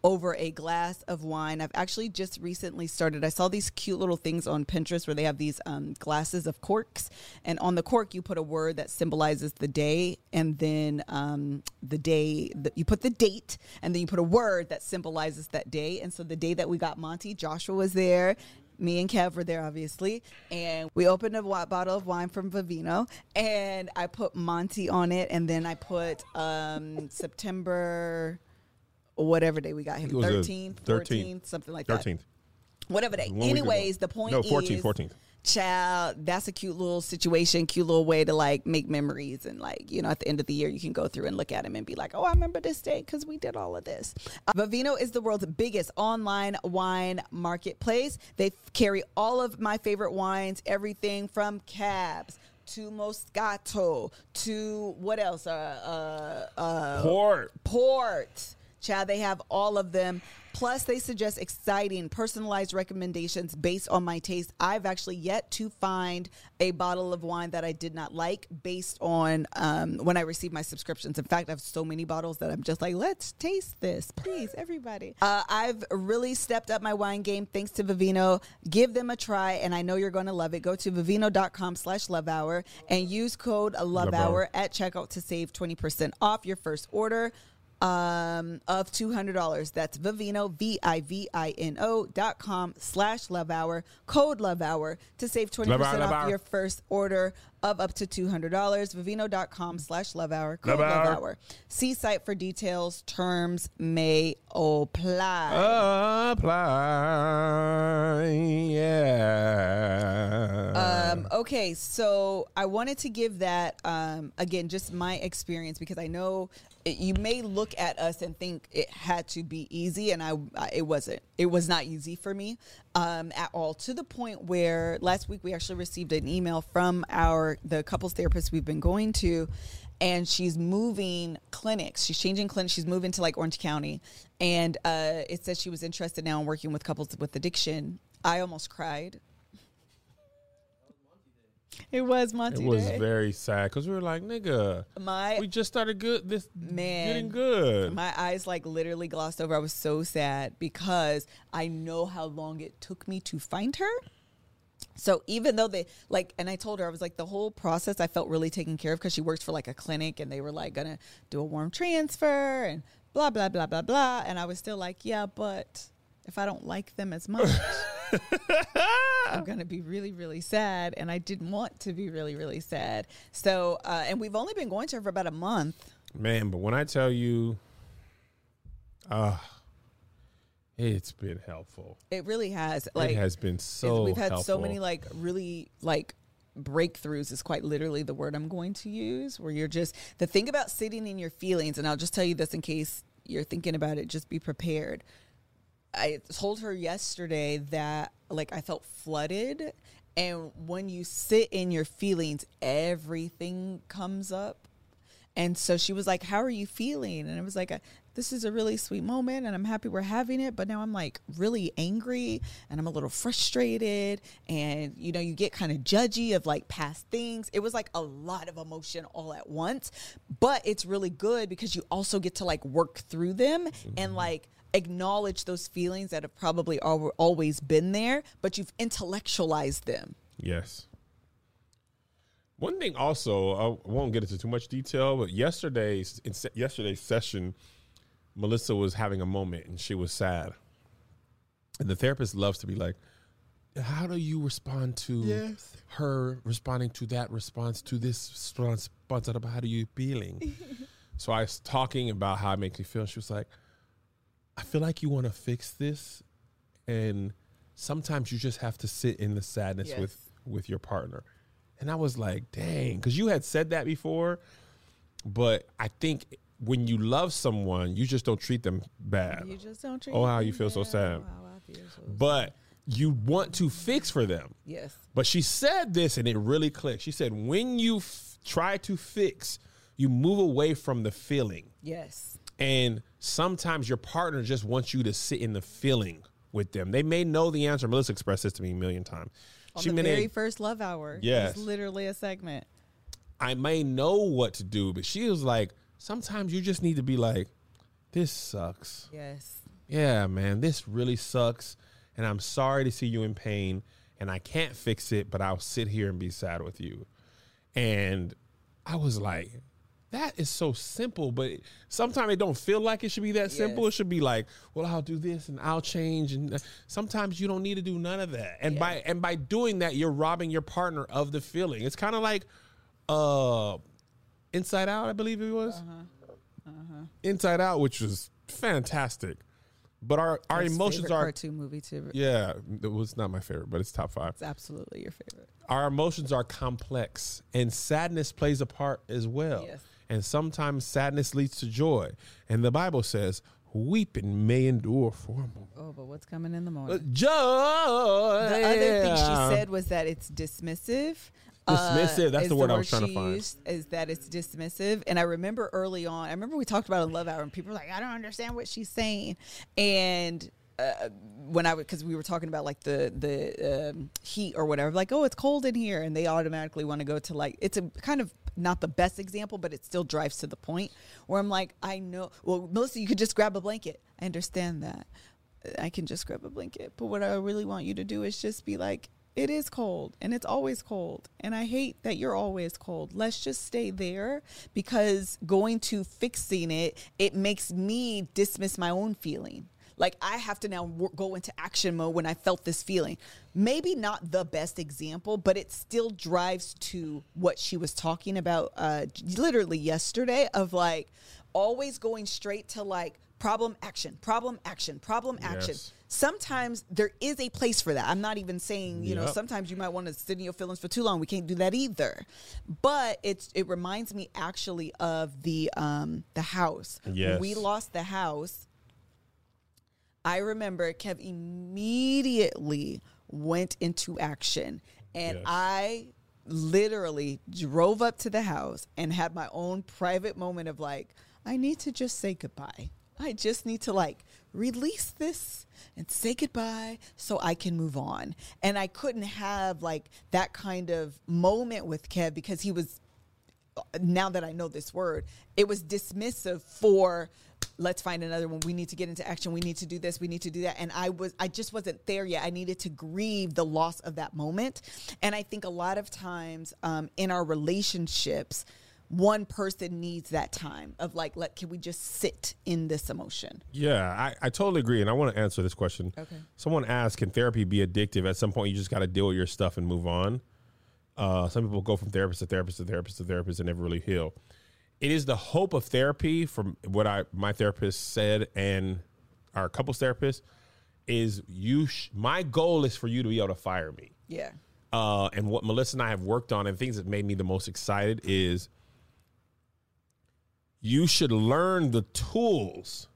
over a glass of wine. I've actually just recently started. I saw these cute little things on Pinterest where they have these um, glasses of corks, and on the cork you put a word that symbolizes the day, and then um, the day that you put the date, and then you put a word that symbolizes that day. And so the day that we got Monty, Joshua was there. Me and Kev were there, obviously, and we opened a bottle of wine from Vivino, and I put Monty on it, and then I put um, September whatever day we got him It was 13th 13th. 14th something like that 13th. whatever day One anyways the point is. No, 14th, is 14th. child that's a cute little situation cute little way to like make memories and like you know at the end of the year you can go through and look at him and be like oh i remember this day because we did all of this uh, vivino is the world's biggest online wine marketplace they f- carry all of my favorite wines everything from cabs to Moscato to what else? Uh, uh, uh, Port. Port. Chad, they have all of them. Plus, they suggest exciting, personalized recommendations based on my taste. I've actually yet to find a bottle of wine that I did not like based on um, when I received my subscriptions. In fact, I have so many bottles that I'm just like, let's taste this, please, everybody. Uh, I've really stepped up my wine game thanks to Vivino. Give them a try, and I know you're going to love it. Go to vivino.com slash love hour and use code love Love Hour. hour at checkout to save 20% off your first order um, of $200. That's Vivino, V-I-V-I-N-O dot com slash love hour, code love hour to save 20% Love off Hour. your first order of up to $200. Vivino.com slash love hour, Love love Hour. hour. See site for details. Terms may apply. Apply. Yeah. Um, okay, so I wanted to give that um, again, just my experience because I know it, you may look at us and think it had to be easy, and I, I it wasn't. It was not easy for me um, at all. To the point where last week we actually received an email from our the couples therapist we've been going to. And she's moving clinics. She's changing clinics. She's moving to like Orange County, and uh, it says she was interested now in working with couples with addiction. I almost cried it was Monty it was Day. very sad because we were like, nigga, my we just started good. This Man. getting good. my eyes like literally glossed over. I was so sad because I know how long it took me to find her. So even though they like, and I told her I was like the whole process I felt really taken care of because she works for like a clinic and they were like gonna do a warm transfer and blah blah blah blah blah, and I was still like, yeah, but if I don't like them as much. I'm gonna be really, really sad, and I didn't want to be really, really sad. So, uh, and we've only been going to her for about a month. Man, but when I tell you, uh it's been helpful. It really has. Like it has been so. we've had so many like really like breakthroughs is quite literally the word I'm going to use where you're just the thing about sitting in your feelings and I'll just tell you this in case you're thinking about it just be prepared. I told her yesterday that like I felt flooded and when you sit in your feelings everything comes up. And so she was like, "How are you feeling?" And it was like, a, "This is a really sweet moment, and I'm happy we're having it." But now I'm like really angry, and I'm a little frustrated, and you know, you get kind of judgy of like past things. It was like a lot of emotion all at once, but it's really good because you also get to like work through them and mm-hmm. like acknowledge those feelings that have probably al- always been there, but you've intellectualized them. Yes. One thing also, I won't get into too much detail, but yesterday's in se- yesterday's session, Melissa was having a moment and she was sad. And the therapist loves to be like, "How do you respond to her responding to that response to this response? response? How do you feeling?" so I was talking about how it makes me feel. And She was like, "I feel like you want to fix this, and sometimes you just have to sit in the sadness Yes. with with your partner." And I was like, dang, because you had said that before. But I think when you love someone, you just don't treat them bad. You just don't treat Oh, how you feel so sad. Oh, I feel so But you want to fix for them. Yes. But she said this and it really clicked. She said, when you f- try to fix, you move away from the feeling. Yes. And sometimes your partner just wants you to sit in the feeling with them. They may know the answer. Melissa expressed this to me a million times. On She the very first love hour. Yes. It's literally a segment. I may know what to do, but she was like, sometimes you just need to be like, this sucks. Yes. Yeah, man, this really sucks. And I'm sorry to see you in pain. And I can't fix it, but I'll sit here and be sad with you. And I was like, that is so simple, but sometimes it don't feel like it should be that simple. Yes. It should be like, well, I'll do this and I'll change, and uh, sometimes you don't need to do none of that. And by and by doing that, you're robbing your partner of the feeling. It's kind of like, uh, Inside Out, I believe it was. Inside Out, which was fantastic, but our our His emotions are cartoon movie too. yeah, it was not my favorite, but it's top five It's absolutely your favorite. our emotions are complex and sadness plays a part as well. Yes. And sometimes sadness leads to joy. And the Bible says, weeping may endure for a moment. Oh, but what's coming in the morning? But joy. the other thing she said was that it's dismissive. Uh, Dismissive, that's is the word I was trying to find. is that it's dismissive. And I remember early on, I remember we talked about in Love Hour, and people were like, I don't understand what she's saying. And uh, when I would, because we were talking about like the the um, heat or whatever, like, oh, it's cold in here, and they automatically want to go to like, it's a kind of not the best example, but it still drives to the point where I'm like, I know, well, Melissa, you could just grab a blanket. I understand that. I can just grab a blanket. But what I really want you to do is just be like, it is cold and it's always cold. And I hate that you're always cold. Let's just stay there because going to fixing it, it makes me dismiss my own feeling. Like I have to now go into action mode when I felt this feeling. Maybe not the best example, but it still drives to what she was talking about uh, literally yesterday of like always going straight to like problem action, problem action, problem action Yes. sometimes there is a place for that. I'm not even saying, you know, sometimes you might want to sit in your feelings for too long. We can't do that either. But it's it reminds me actually of the um the house. When Yes. we lost the house. I remember Kev immediately went into action and Yes. I literally drove up to the house and had my own private moment of like, I need to just say goodbye. I just need to like release this and say goodbye so I can move on. And I couldn't have like that kind of moment with Kev because he was now that I know this word, it was dismissive for let's find another one. We need to get into action. We need to do this. We need to do that. And I was I just wasn't there yet. I needed to grieve the loss of that moment. And I think a lot of times um, in our relationships, one person needs that time of like, let can we just sit in this emotion? Yeah, I, I totally agree. And I want to answer this question. Okay. Someone asked, can therapy be addictive? At some point, you just got to deal with your stuff and move on. Uh, some people go from therapist to therapist to therapist to therapist and never really heal. It is the hope of therapy, from what I my therapist said and our couples therapist, is you. Sh- my goal is for you to be able to fire me. Yeah. uh, and what Melissa and I have worked on, and things that made me the most excited is you should learn the tools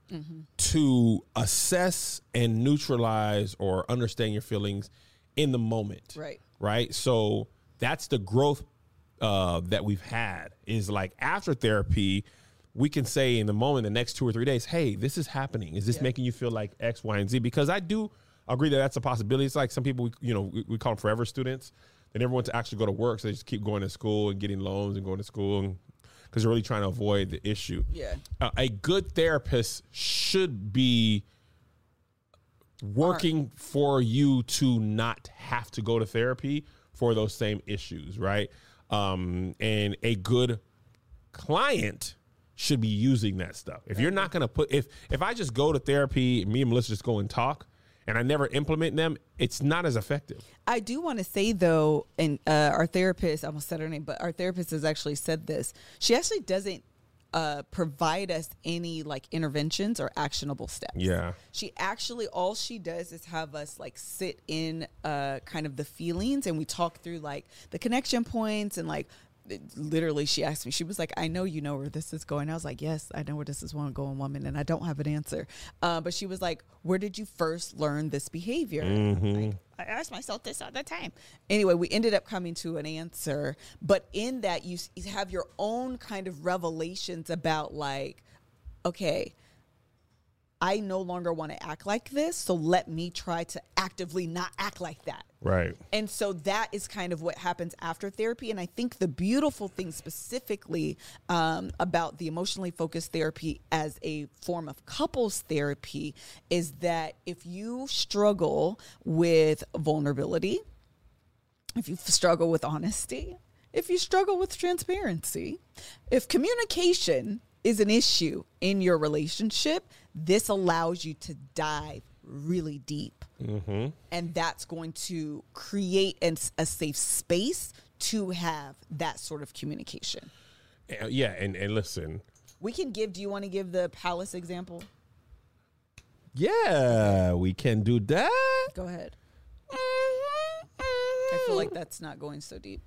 to assess and neutralize or understand your feelings in the moment. Right. Right. So that's the growth uh, that we've had is like after therapy, we can say in the moment, the next two or three days, hey, this is happening. Is this making you feel like X, Y, and Z? Because I do agree that that's a possibility. It's like some people, you know, we, we call them forever students. They never want to actually go to work, so they just keep going to school and getting loans and going to school because they're really trying to avoid the issue. Yeah. Uh, a good therapist should be working for you to not have to go to therapy for those same issues, right? Um, and a good client should be using that stuff. If you're not going to put if if I just go to therapy, me and Melissa just go and talk, and I never implement them, it's not as effective. I do want to say though, and uh, our therapist, I almost said her name, but our therapist has actually said this. She actually doesn't uh, provide us any like interventions or actionable steps. Yeah. She actually all she does is have us like sit in uh, kind of the feelings, and we talk through like the connection points and like. It- Literally, she asked me. She was like, "I know you know where this is going." I was like, "Yes, I know where this is going, woman," and I don't have an answer. Uh, but she was like, "Where did you first learn this behavior?" Like, I ask myself this all the time. Anyway, we ended up coming to an answer, but in that you have your own kind of revelations about like, okay, I no longer want to act like this, so let me try to actively not act like that. Right. And so that is kind of what happens after therapy. And I think the beautiful thing specifically um, about the emotionally focused therapy as a form of couples therapy is that if you struggle with vulnerability, if you struggle with honesty, if you struggle with transparency, if communication is an issue in your relationship, this allows you to dive really deep. And that's going to create an, a safe space to have that sort of communication. Uh, Yeah, and and listen, We can give, do you want to give the palace example? yeah, we can do that. Go ahead. I feel like that's not going so deep.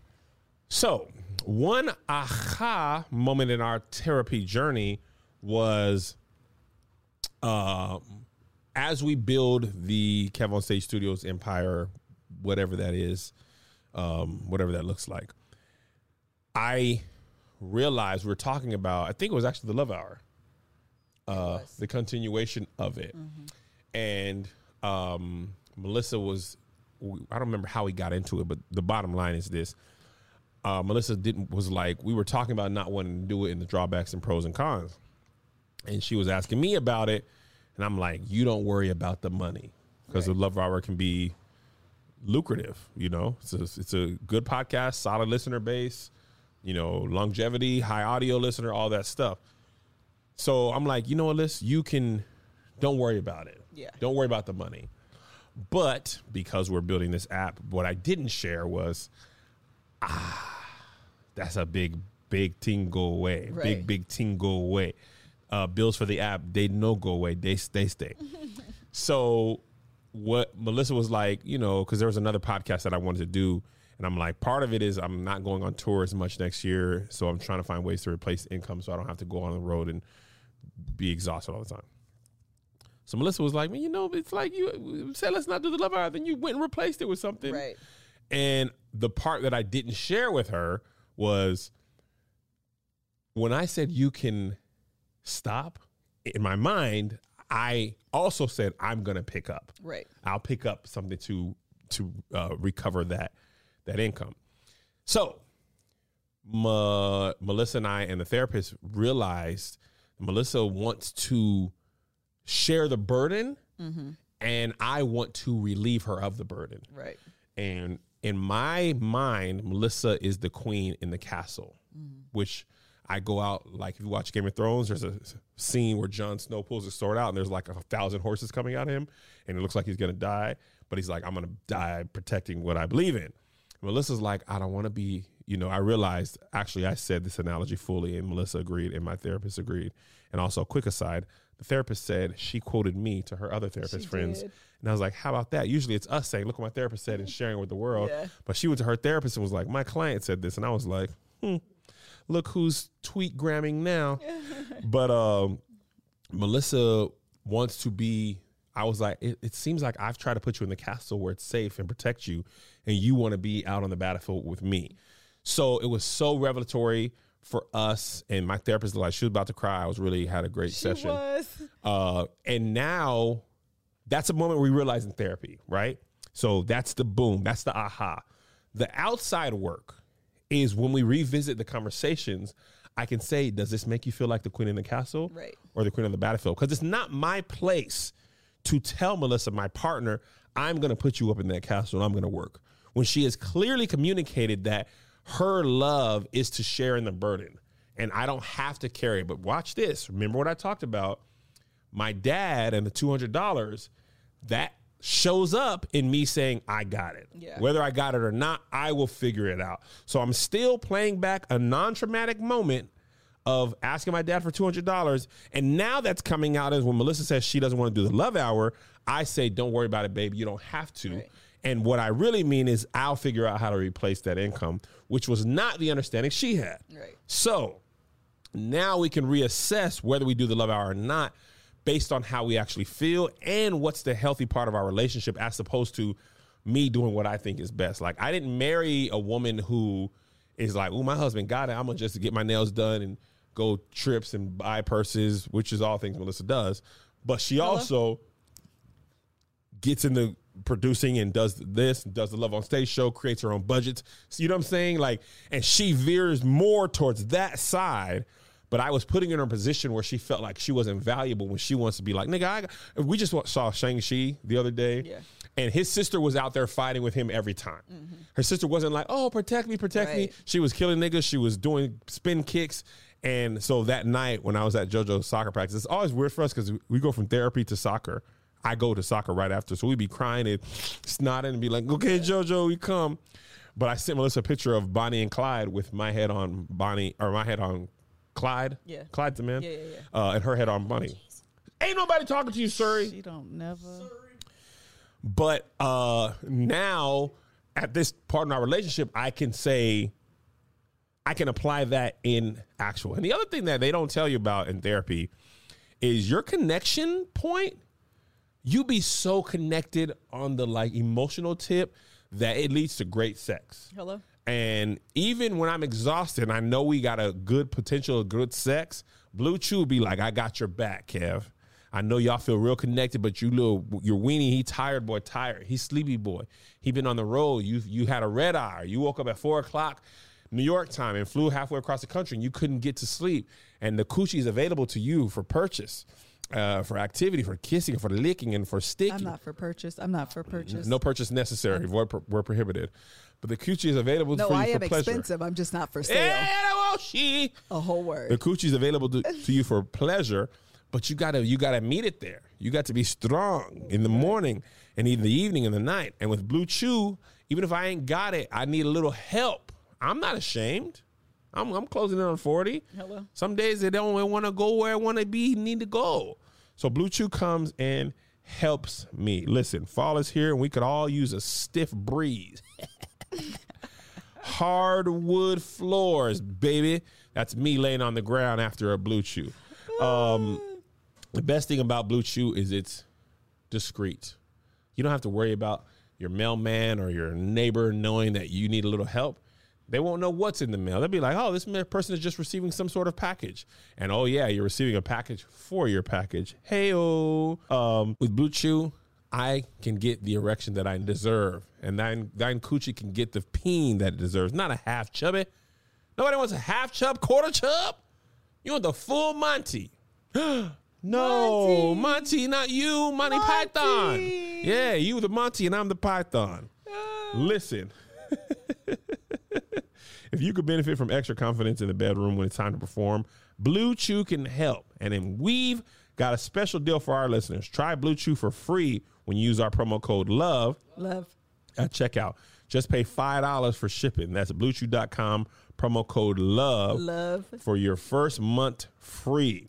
So, one aha moment in our therapy journey was um, as we build the Kev on Stage Studios empire, whatever that is, um, whatever that looks like. I realized we are talking about, I think it was actually the Love Hour, uh, the continuation of it. And um, Melissa was, I don't remember how we got into it, but the bottom line is this uh, Melissa didn't was like we were talking about not wanting to do it in the drawbacks and pros and cons, and she was asking me about it, and I'm like, you don't worry about the money because the Love Hour can be lucrative. You know, it's a, it's a good podcast, solid listener base, you know, longevity, high audio listener, all that stuff. So I'm like, you know what, Liz, you can don't worry about it. Yeah. Don't worry about the money. But because we're building this app, what I didn't share was ah, that's a big, big thing go away. Big, big thing go away. Uh, bills for the app, they no go away. They they stay. so what Melissa was like, you know, because there was another podcast that I wanted to do, and I'm like, part of it is I'm not going on tour as much next year, so I'm trying to find ways to replace income so I don't have to go on the road and be exhausted all the time. So Melissa was like, man, you know, it's like you said, let's not do the love hour. Then you went and replaced it with something. Right. And the part that I didn't share with her was when I said you can stop, in my mind, I also said I'm going to pick up. Right. I'll pick up something to to uh, recover that that income. So, Ma- Melissa and I and the therapist realized Melissa wants to share the burden, and I want to relieve her of the burden. Right. And in my mind, Melissa is the queen in the castle, which I go out like if you watch Game of Thrones, there's a scene where Jon Snow pulls his sword out and there's like a thousand horses coming at him, and it looks like he's gonna die, but he's like, I'm gonna die protecting what I believe in. Melissa's like, I don't want to be, you know, I realized actually I said this analogy fully, and Melissa agreed, and my therapist agreed. And also, quick aside, the therapist said she quoted me to her other therapist She friends. did. And I was like, how about that? Usually it's us saying, look what my therapist said and sharing with the world. Yeah. But she went to her therapist and was like, my client said this. And I was like, hmm, look who's tweet gramming now. but um, Melissa wants to be. I was like, it, it seems like I've tried to put you in the castle where it's safe and protect you, and you want to be out on the battlefield with me. So it was so revelatory for us. And my therapist was like, she was about to cry. I was really had a great She session. was. Uh, and now that's a moment we realize in therapy, right? So that's the boom, that's the aha. The outside work is when we revisit the conversations. I can say, does this make you feel like the queen in the castle, Right. or the queen on the battlefield? Because it's not my place to tell Melissa, my partner, I'm going to put you up in that castle and I'm going to work. When she has clearly communicated that her love is to share in the burden, and I don't have to carry it. But watch this. Remember what I talked about? my dad and the $200 that shows up in me saying i got it Yeah. whether i got it or not i will figure it out so i'm still playing back a non-traumatic moment of asking my dad for $200 and now that's coming out as when melissa says she doesn't want to do the love hour i say don't worry about it baby you don't have to Right. and what i really mean is i'll figure out how to replace that income which was not the understanding she had Right. so now we can reassess whether we do the love hour or not based on how we actually feel and what's the healthy part of our relationship as opposed to me doing what I think is best. Like I didn't marry a woman who is like, "Oh, my husband got it. I'm gonna just get my nails done and go trips and buy purses," which is all things Melissa does. But she also gets into producing and does this, does the Love on Stage show, creates her own budgets. So you know what I'm saying? Like, and she veers more towards that side. But I was putting her in a position where she felt like she wasn't valuable when she wants to be like, nigga, I got, we just saw Shang-Chi the other day. Yeah. And his sister was out there fighting with him every time. Mm-hmm. Her sister wasn't like, oh, protect me, protect me. She was killing niggas. She was doing spin kicks. And so that night when I was at JoJo's soccer practice, it's always weird for us because we go from therapy to soccer. I go to soccer right after. So we'd be crying and snotting and be like, okay, JoJo, we come. But I sent Melissa a picture of Bonnie and Clyde with my head on Bonnie or my head on Clyde. Yeah. Clyde's the man. Yeah, yeah, yeah. Uh, and her head on Bonnie. Ain't nobody talking to you, Surrey. She don't never. But uh, now, at this part in our relationship, I can say, I can apply that in actual. And the other thing that they don't tell you about in therapy is your connection point. You be so connected on the like emotional tip that it leads to great sex. Hello. And even when I'm exhausted, and I know we got a good potential of good sex. Blue Chew be like, I got your back, Kev. I know y'all feel real connected, but you little your weenie, he tired boy, tired. He sleepy boy. He been on the road. You you had a red eye. You woke up at four o'clock New York time and flew halfway across the country and you couldn't get to sleep. And the coochie is available to you for purchase, uh, for activity, for kissing, for licking, and for sticking. I'm not for purchase. I'm not for purchase. No purchase necessary. Void pro- were prohibited. But the coochie is available No, for you I for am pleasure. expensive. I'm just not for sale. Well, she. A whole word. The coochie is available to, to you for pleasure, but you gotta you gotta meet it there. You got to be strong in the morning and in the evening and the night. And with Blue Chew, even if I ain't got it, I need a little help. I'm not ashamed. I'm, I'm closing in on 40. Hello. Some days they don't want to go where I want to be, need to go. So Blue Chew comes and helps me. Listen, fall is here and we could all use a stiff breeze. Hardwood floors, baby. That's me laying on the ground after a Blue Chew. Um, the best thing about Blue Chew is it's discreet. You don't have to worry about your mailman or your neighbor knowing that you need a little help. They won't know what's in the mail. They'll be like, oh, this person is just receiving some sort of package. And oh, yeah, you're receiving a package for your package. Hey, oh. Um, with Blue Chew, I can get the erection that I deserve. And thine, thine coochie can get the peen that it deserves. Not a half chubby. Nobody wants a half chub, quarter chub. You want the full Monty. no, Monty. Monty, not you, Monty, Monty. Python. Yeah, you the Monty and I'm the Python. Ah. Listen. if you could benefit from extra confidence in the bedroom when it's time to perform, Blue Chew can help. And then we've got a special deal for our listeners. Try Blue Chew for free when you use our promo code LOVE Love. at checkout. Just pay $5 for shipping. That's bluechew.com, promo code LOVE, Love. for your first month free.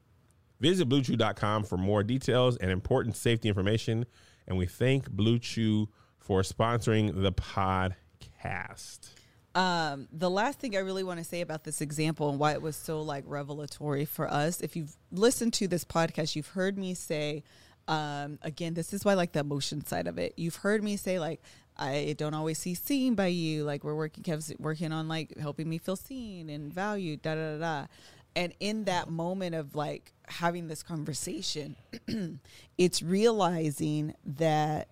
Visit bluechew.com for more details and important safety information. And we thank Blue Chew for sponsoring the podcast. Um, the last thing I really want to say about this example and why it was so like revelatory for us, if you've listened to this podcast, you've heard me say, um, again, this is why like the emotion side of it. You've heard me say like, I don't always see seen by you. Like we're working, Kev's working on like helping me feel seen and valued, da da da da. And in that moment of like having this conversation, it's realizing that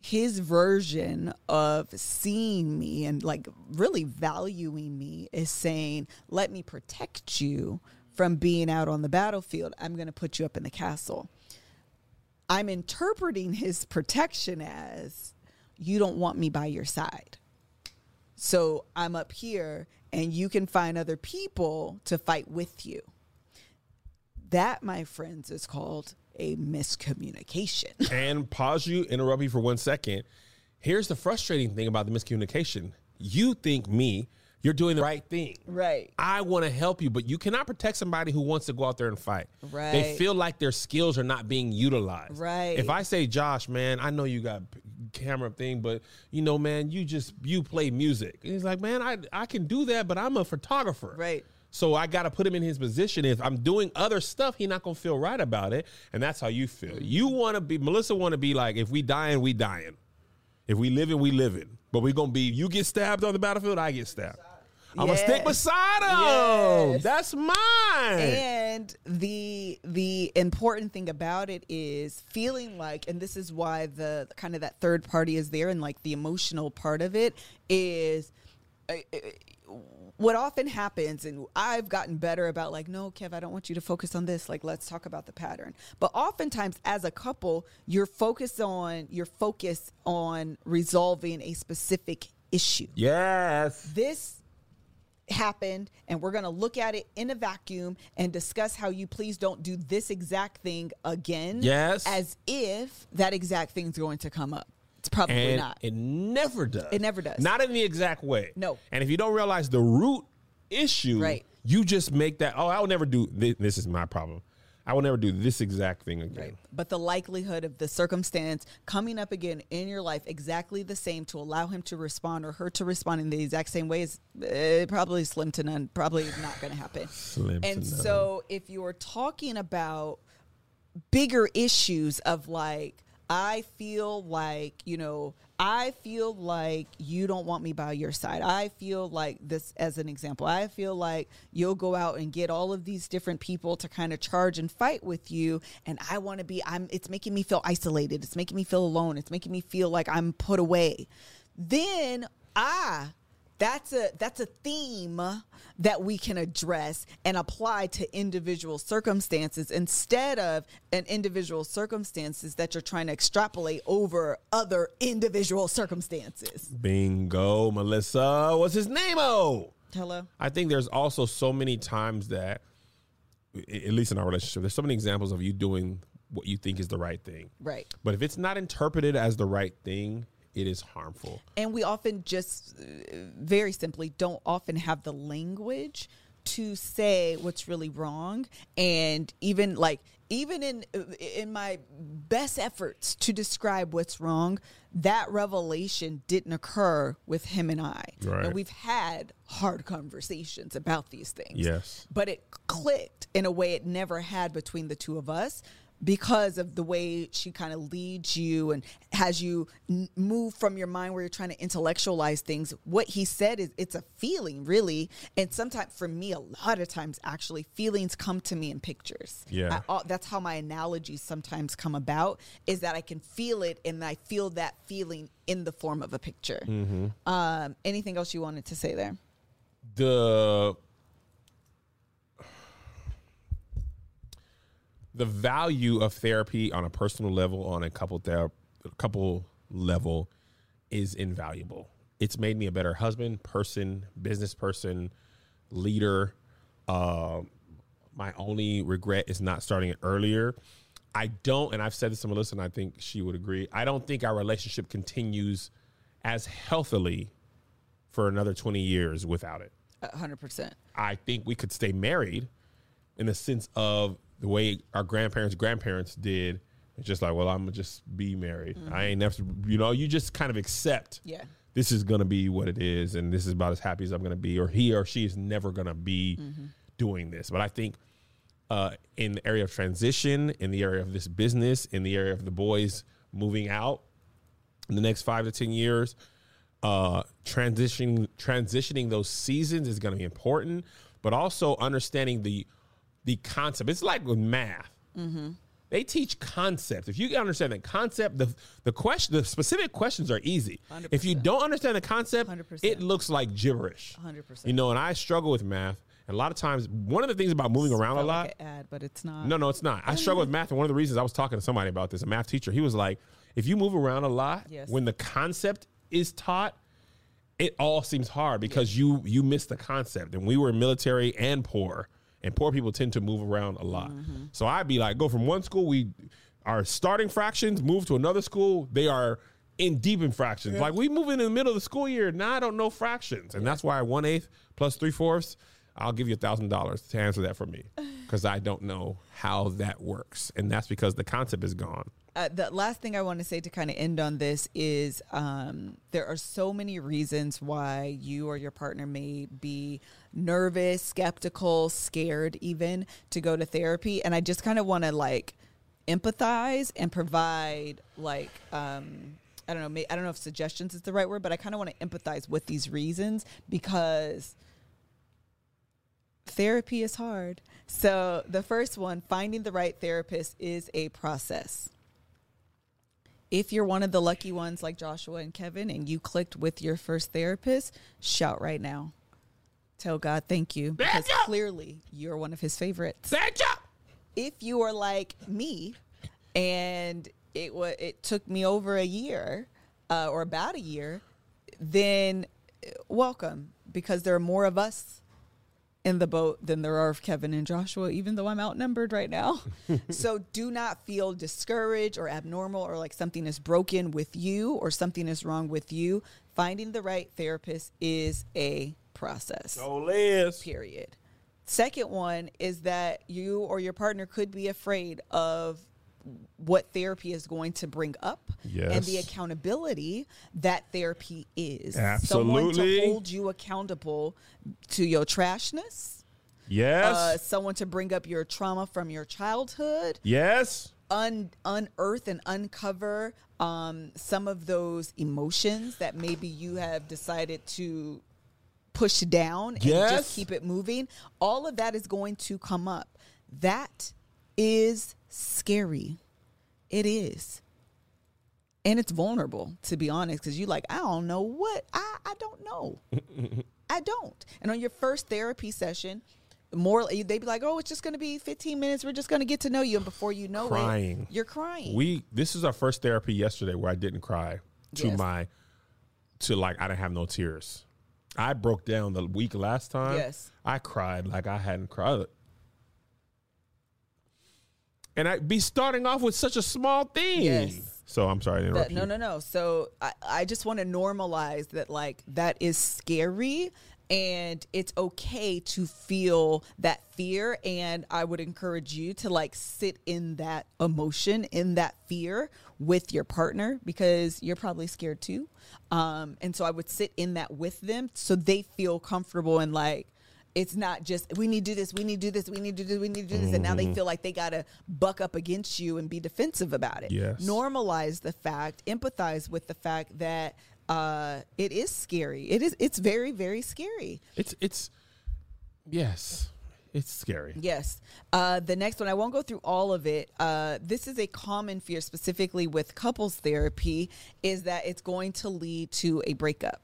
his version of seeing me and like really valuing me is saying, let me protect you from being out on the battlefield. I'm going to put you up in the castle. I'm interpreting his protection as you don't want me by your side. So I'm up here and you can find other people to fight with you. That, my friends, is called a miscommunication. And pause you, interrupt you for one second. Here's the frustrating thing about the miscommunication. You think me, you're doing the right thing. right. I want to help you, but you cannot protect somebody who wants to go out there and fight. Right. They feel like their skills are not being utilized. Right. If I say, Josh, man, I know you got camera thing, but you know, man, you just you play music. And he's like, man, I I can do that, but I'm a photographer. Right. So I got to put him in his position. If I'm doing other stuff, he not gonna feel right about it, and that's how you feel. Mm-hmm. You want to be Melissa. Want to be like, if we dying, we dying. If we living, we living. But we gonna be. You get stabbed on the battlefield, I get stabbed. I'm gonna stick beside him. Yes. That's mine. And the the important thing about it is feeling like, and this is why the kind of that third party is there, and like the emotional part of it is. uh, uh, what often happens, and I've gotten better about like, no, Kev, I don't want you to focus on this. Like, let's talk about the pattern. But oftentimes, as a couple, you're focused on you're focused on resolving a specific issue yes. this happened and we're going to look at it in a vacuum and discuss how you please don't do this exact thing again Yes. as if that exact thing's going to come up it's probably and not it never does. It never does. Not in the exact way. No. And if you don't realize the root issue, Right. you just make that. Oh, I will never do this. This is my problem. I will never do this exact thing again. Right. But the likelihood of the circumstance coming up again in your life exactly the same to allow him to respond or her to respond in the exact same way is uh, probably slim to none, probably not going to happen. Slim and so if you're talking about bigger issues of like, I feel like, you know, I feel like you don't want me by your side. I feel like this as an example. I feel like you'll go out and get all of these different people to kind of charge and fight with you and I want to be I'm it's making me feel isolated. It's making me feel alone. It's making me feel like I'm put away. Then ah that's a that's a theme that we can address and apply to individual circumstances instead of an individual circumstances that you're trying to extrapolate over other individual circumstances. Bingo, Melissa. What's his name? Oh. Hello. I think there's also so many times that, at least in our relationship, there's so many examples of you doing what you think is the right thing. Right. But if it's not interpreted as the right thing, it is harmful. And we often just uh, very simply don't often have the language to say what's really wrong and even like even in in my best efforts to describe what's wrong that revelation didn't occur with him and I Right. and we've had hard conversations about these things Yes. but it clicked in a way it never had between the two of us because of the way she kind of leads you and has you n- move from your mind where you're trying to intellectualize things what he said is it's a feeling really. And sometimes for me a lot of times actually feelings come to me in pictures. Yeah. I- all- that's how my analogies sometimes come about is that i can feel it and i feel that feeling in the form of a picture. Um, anything else you wanted to say there? The the value of therapy on a personal level, on a couple ther- couple level, is invaluable. it's made me a better husband, person, business person, leader. Uh, my only regret is not starting it earlier. I don't, and I've said this to Melissa, and I think she would agree. I don't think our relationship continues as healthily for another 20 years without it. Hundred percent. I think we could stay married in the sense of the way our grandparents, grandparents did. It's just like, well, I'm gonna just be married. I ain't never, you know, you just kind of accept. Yeah. This is gonna be what it is, and this is about as happy as I'm gonna be, or he or she is never gonna be doing this. But I think uh, in the area of transition, in the area of this business, in the area of the boys moving out in the next five to ten years, uh, transitioning transitioning those seasons is going to be important, but also understanding the the concept. It's like with math. They teach concepts. If you understand the concept, the the question, the specific questions are easy. If you don't understand the concept, 100%. it looks like gibberish. 100%. You know, and I struggle with math. And a lot of times, one of the things about moving around a lot, like ad, but it's not. no, no, it's not. I struggle with math, and one of the reasons I was talking to somebody about this, a math teacher, he was like, if you move around a lot, Yes. when the concept is taught, it all seems hard because you you miss the concept. And we were military and poor, and poor people tend to move around a lot. Mm-hmm. So I'd be like, go from one school, we are starting fractions, move to another school, they are in deep in fractions. Like we move in the middle of the school year, now I don't know fractions, and that's why one eighth plus three fourths. I'll give you a thousand dollars to answer that for me because I don't know how that works, and that's because the concept is gone. Uh, the last thing I want to say to kind of end on this is um, there are so many reasons why you or your partner may be nervous, skeptical, scared, even to go to therapy. And I just kind of want to like empathize and provide like, um, I don't know, I don't know if suggestions is the right word, but I kind of want to empathize with these reasons because therapy is hard. So the first one, finding the right therapist is a process. If you're one of the lucky ones like Joshua and Kevin and you clicked with your first therapist, shout right now. Tell God thank you because clearly you're one of his favorites. Thank if you are like me and it was it took me over a year uh, or about a year then uh, welcome because there are more of us in the boat than there are of Kevin and Joshua even though I'm outnumbered right now so do not feel discouraged or abnormal or like something is broken with you or something is wrong with you finding the right therapist is a process Oh, Liz. period. Second one is that you or your partner could be afraid of what therapy is going to bring up and the accountability that therapy is. Absolutely. Someone to hold you accountable to your trashness, Yes. uh, someone to bring up your trauma from your childhood, yes. un- unearth and uncover um, some of those emotions that maybe you have decided to push down and Yes. just keep it moving. All of that is going to come up. That is scary. It is. And it's vulnerable, to be honest, because you're like, I don't know what, I, I don't know. I don't. And on your first therapy session, more they'd be like, "Oh, it's just going to be 15 minutes. We're just going to get to know you." And before you know Crying. it, you're crying. We this is our first therapy yesterday where I didn't cry to Yes. my to like I didn't have no tears. I broke down the week last time. Yes. I cried like I hadn't cried. And I'd be starting off with such a small thing. Yes. So I'm sorry to interrupt That- no, no, no. So I, I just want to normalize that, like, that is scary and it's okay to feel that fear. And I would encourage you to, like, sit in that emotion, in that fear with your partner because you're probably scared too. Um, and so I would sit in that with them so they feel comfortable and, like, it's not just we need to do this, we need to do this, we need to do we need to do this, and now Mm-hmm. they feel like they gotta buck up against you and be defensive about it. Yes. Normalize the fact, empathize with the fact that uh, it is scary. It is. It's very, very scary. It's it's yes. It's scary. Yes. Uh, the next one, I won't go through all of it. Uh, this is a common fear, specifically with couples therapy, is that it's going to lead to a breakup.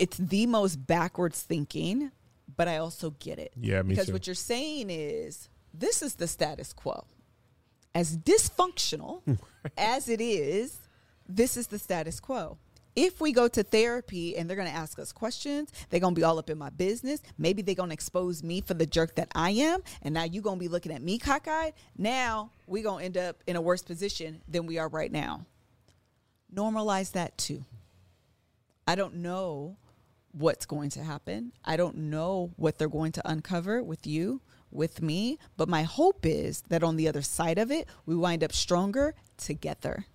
It's the most backwards thinking, but I also get it. Yeah, me Because too. what you're saying is this is the status quo. As dysfunctional as it is, this is the status quo. if we go to therapy and they're going to ask us questions, they're going to be all up in my business. Maybe they're going to expose me for the jerk that I am. And now you're going to be looking at me cockeyed. Now we're going to end up in a worse position than we are right now. Normalize that too. I don't know what's going to happen. I don't know what they're going to uncover with you, with me. But my hope is that on the other side of it, we wind up stronger together.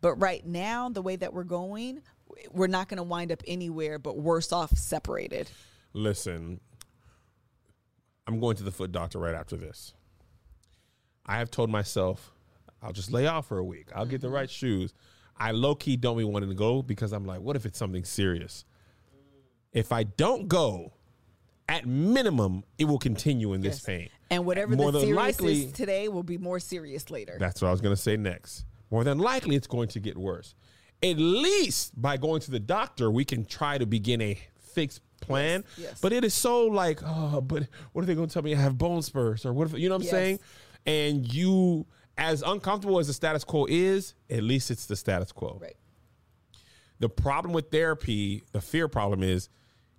But right now, the way that we're going, we're not going to wind up anywhere but worse off separated. Listen, I'm going to the foot doctor right after this. I have told myself I'll just lay off for a week. I'll get the mm-hmm. right shoes. I low key don't be wanting to go because I'm like, what if it's something serious? If I don't go, at minimum, it will continue in this Yes. pain. And whatever More the than likely- is today will be more serious later. That's what I was going to say next. More than likely, it's going to get worse. At least by going to the doctor, we can try to begin a fixed plan. Yes, yes. But it is so like, oh, but what are they going to tell me? I have bone spurs, or what if you know what I'm Yes. saying? And you, as uncomfortable as the status quo is, at least it's the status quo. right. The problem with therapy, the fear problem is,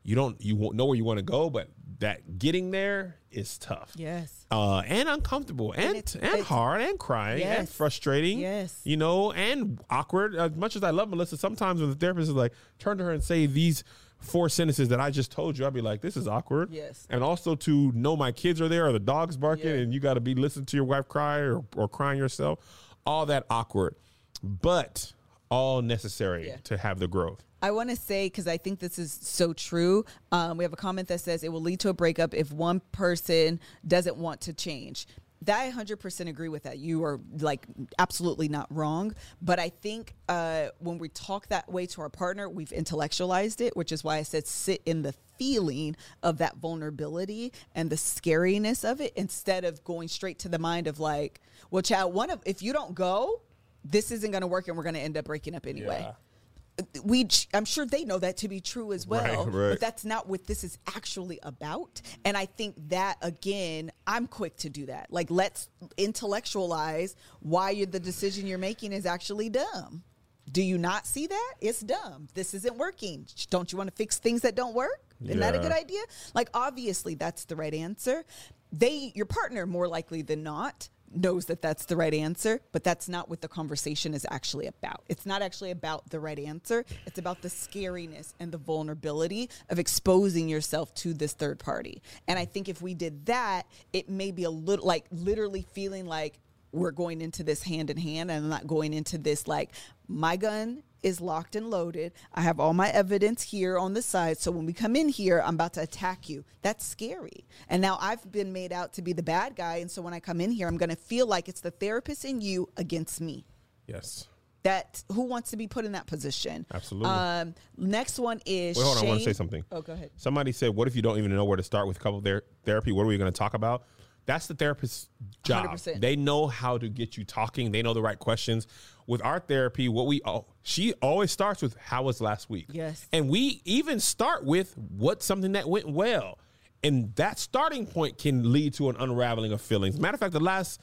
you don't you won't know where you want to go, but that getting there is tough Yes. uh, and uncomfortable and and, it's- it's- hard and crying and frustrating. Yes. you know, and awkward. As much as I love Melissa, sometimes when the therapist is like, turn to her and say these four sentences that I just told you, I'd be like, this is awkward. Yes. and also to know my kids are there or the dog's barking Yeah. and you got to be listening to your wife cry or, or crying yourself. All that awkward, but all necessary Yeah. to have the growth. I want to say because I think this is so true. Um, we have a comment that says it will lead to a breakup if one person doesn't want to change. That I 100% agree with that. You are like absolutely not wrong. But I think uh, when we talk that way to our partner, we've intellectualized it, which is why I said sit in the feeling of that vulnerability and the scariness of it instead of going straight to the mind of like, well, child, one of if you don't go, this isn't going to work and we're going to end up breaking up anyway. Yeah. we i'm sure they know that to be true as well Right, right. but that's not what this is actually about and i think that again i'm quick to do that. Like let's intellectualize why you're, the decision you're making is actually dumb. Do you not see that? It's dumb. This isn't working. Don't you want to fix things that don't work? Isn't that a good idea? Like obviously that's the right answer. They your partner more likely than not knows that that's the right answer, but that's not what the conversation is actually about. It's not actually about the right answer. It's about the scariness and the vulnerability of exposing yourself to this third party. And I think if we did that, it may be a little like literally feeling like we're going into this hand in hand and not going into this like my gun is locked and loaded. I have all my evidence here on the side. So when we come in here, I'm about to attack you. That's scary. And now I've been made out to be the bad guy. And so when I come in here, I'm going to feel like it's the therapist in you against me. Yes. That who wants to be put in that position? Absolutely. Um, next one is Wait, hold on. I want to say something. Oh, go ahead. Somebody said, "What if you don't even know where to start with couple ther- therapy? What are we going to talk about?" That's the therapist's job. 100%. They know how to get you talking. They know the right questions. With our therapy, what we all she always starts with, "How was last week?" Yes. and we even start with what's something that went well, and that starting point can lead to an unraveling of feelings. Matter of fact, the last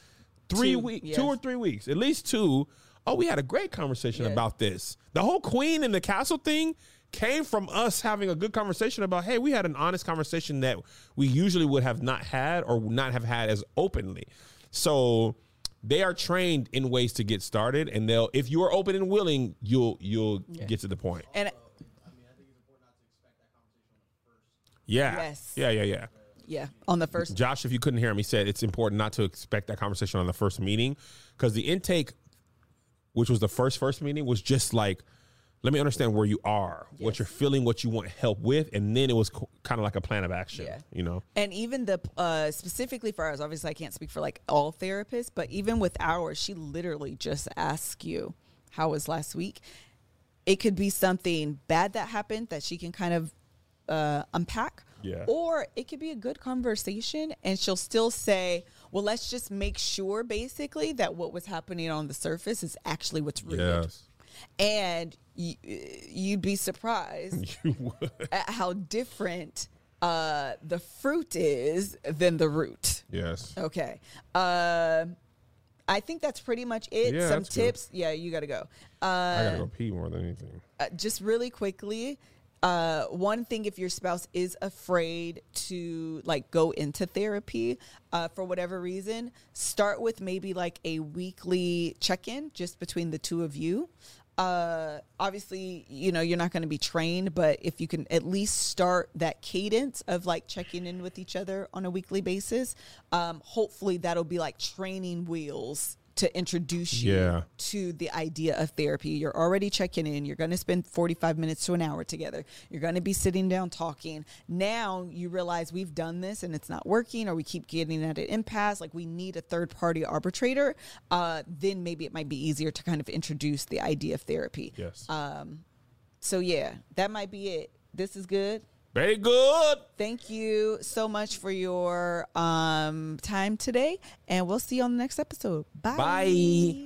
three weeks, yes. two or three weeks, at least two. Oh, we had a great conversation about this. The whole queen and the castle thing came from us having a good conversation about, hey, we had an honest conversation that we usually would have not had or would not have had as openly. So they are trained in ways to get started, and they'll if you are open and willing, you'll you'll get to the point. And Yeah. Yes. Yeah, yeah, yeah. yeah, on the first Josh, if you couldn't hear him, he said it's important not to expect that conversation on the first meeting because the intake, which was the first first meeting, was just like, let me understand where you are, what you're feeling, what you want help with, and then it was kind of like a plan of action. Yeah. You know, And even the uh, specifically for ours, obviously I can't speak for like all therapists, but even with ours, she literally just asks you, "How was last week?" It could be something bad that happened that she can kind of uh, unpack, Yeah. or it could be a good conversation, and she'll still say, "Well, let's just make sure, basically, that what was happening on the surface is actually what's rooted." And you'd be surprised you at how different uh, the fruit is than the root. Yes. Okay. Uh, I think that's pretty much it. Yeah, Some that's good. tips. Yeah, you got to go. Uh, I gotta go pee more than anything. uh, just really quickly uh, one thing if your spouse is afraid to like go into therapy uh, for whatever reason start with maybe like a weekly check-in just between the two of you uh, obviously you know you're not going to be trained but if you can at least start that cadence of like checking in with each other on a weekly basis um, hopefully that'll be like training wheels to introduce you Yeah. to the idea of therapy. You're already checking in. You're going to spend 45 minutes to an hour together. You're going to be sitting down talking. Now you realize we've done this and it's not working, or we keep getting at an impasse. Like we need a third party arbitrator. Uh, then maybe it might be easier to kind of introduce the idea of therapy. Yes. So, yeah, that might be it. This is good. Very good. Thank you so much for your um, time today, and we'll see you on the next episode. Bye. Bye.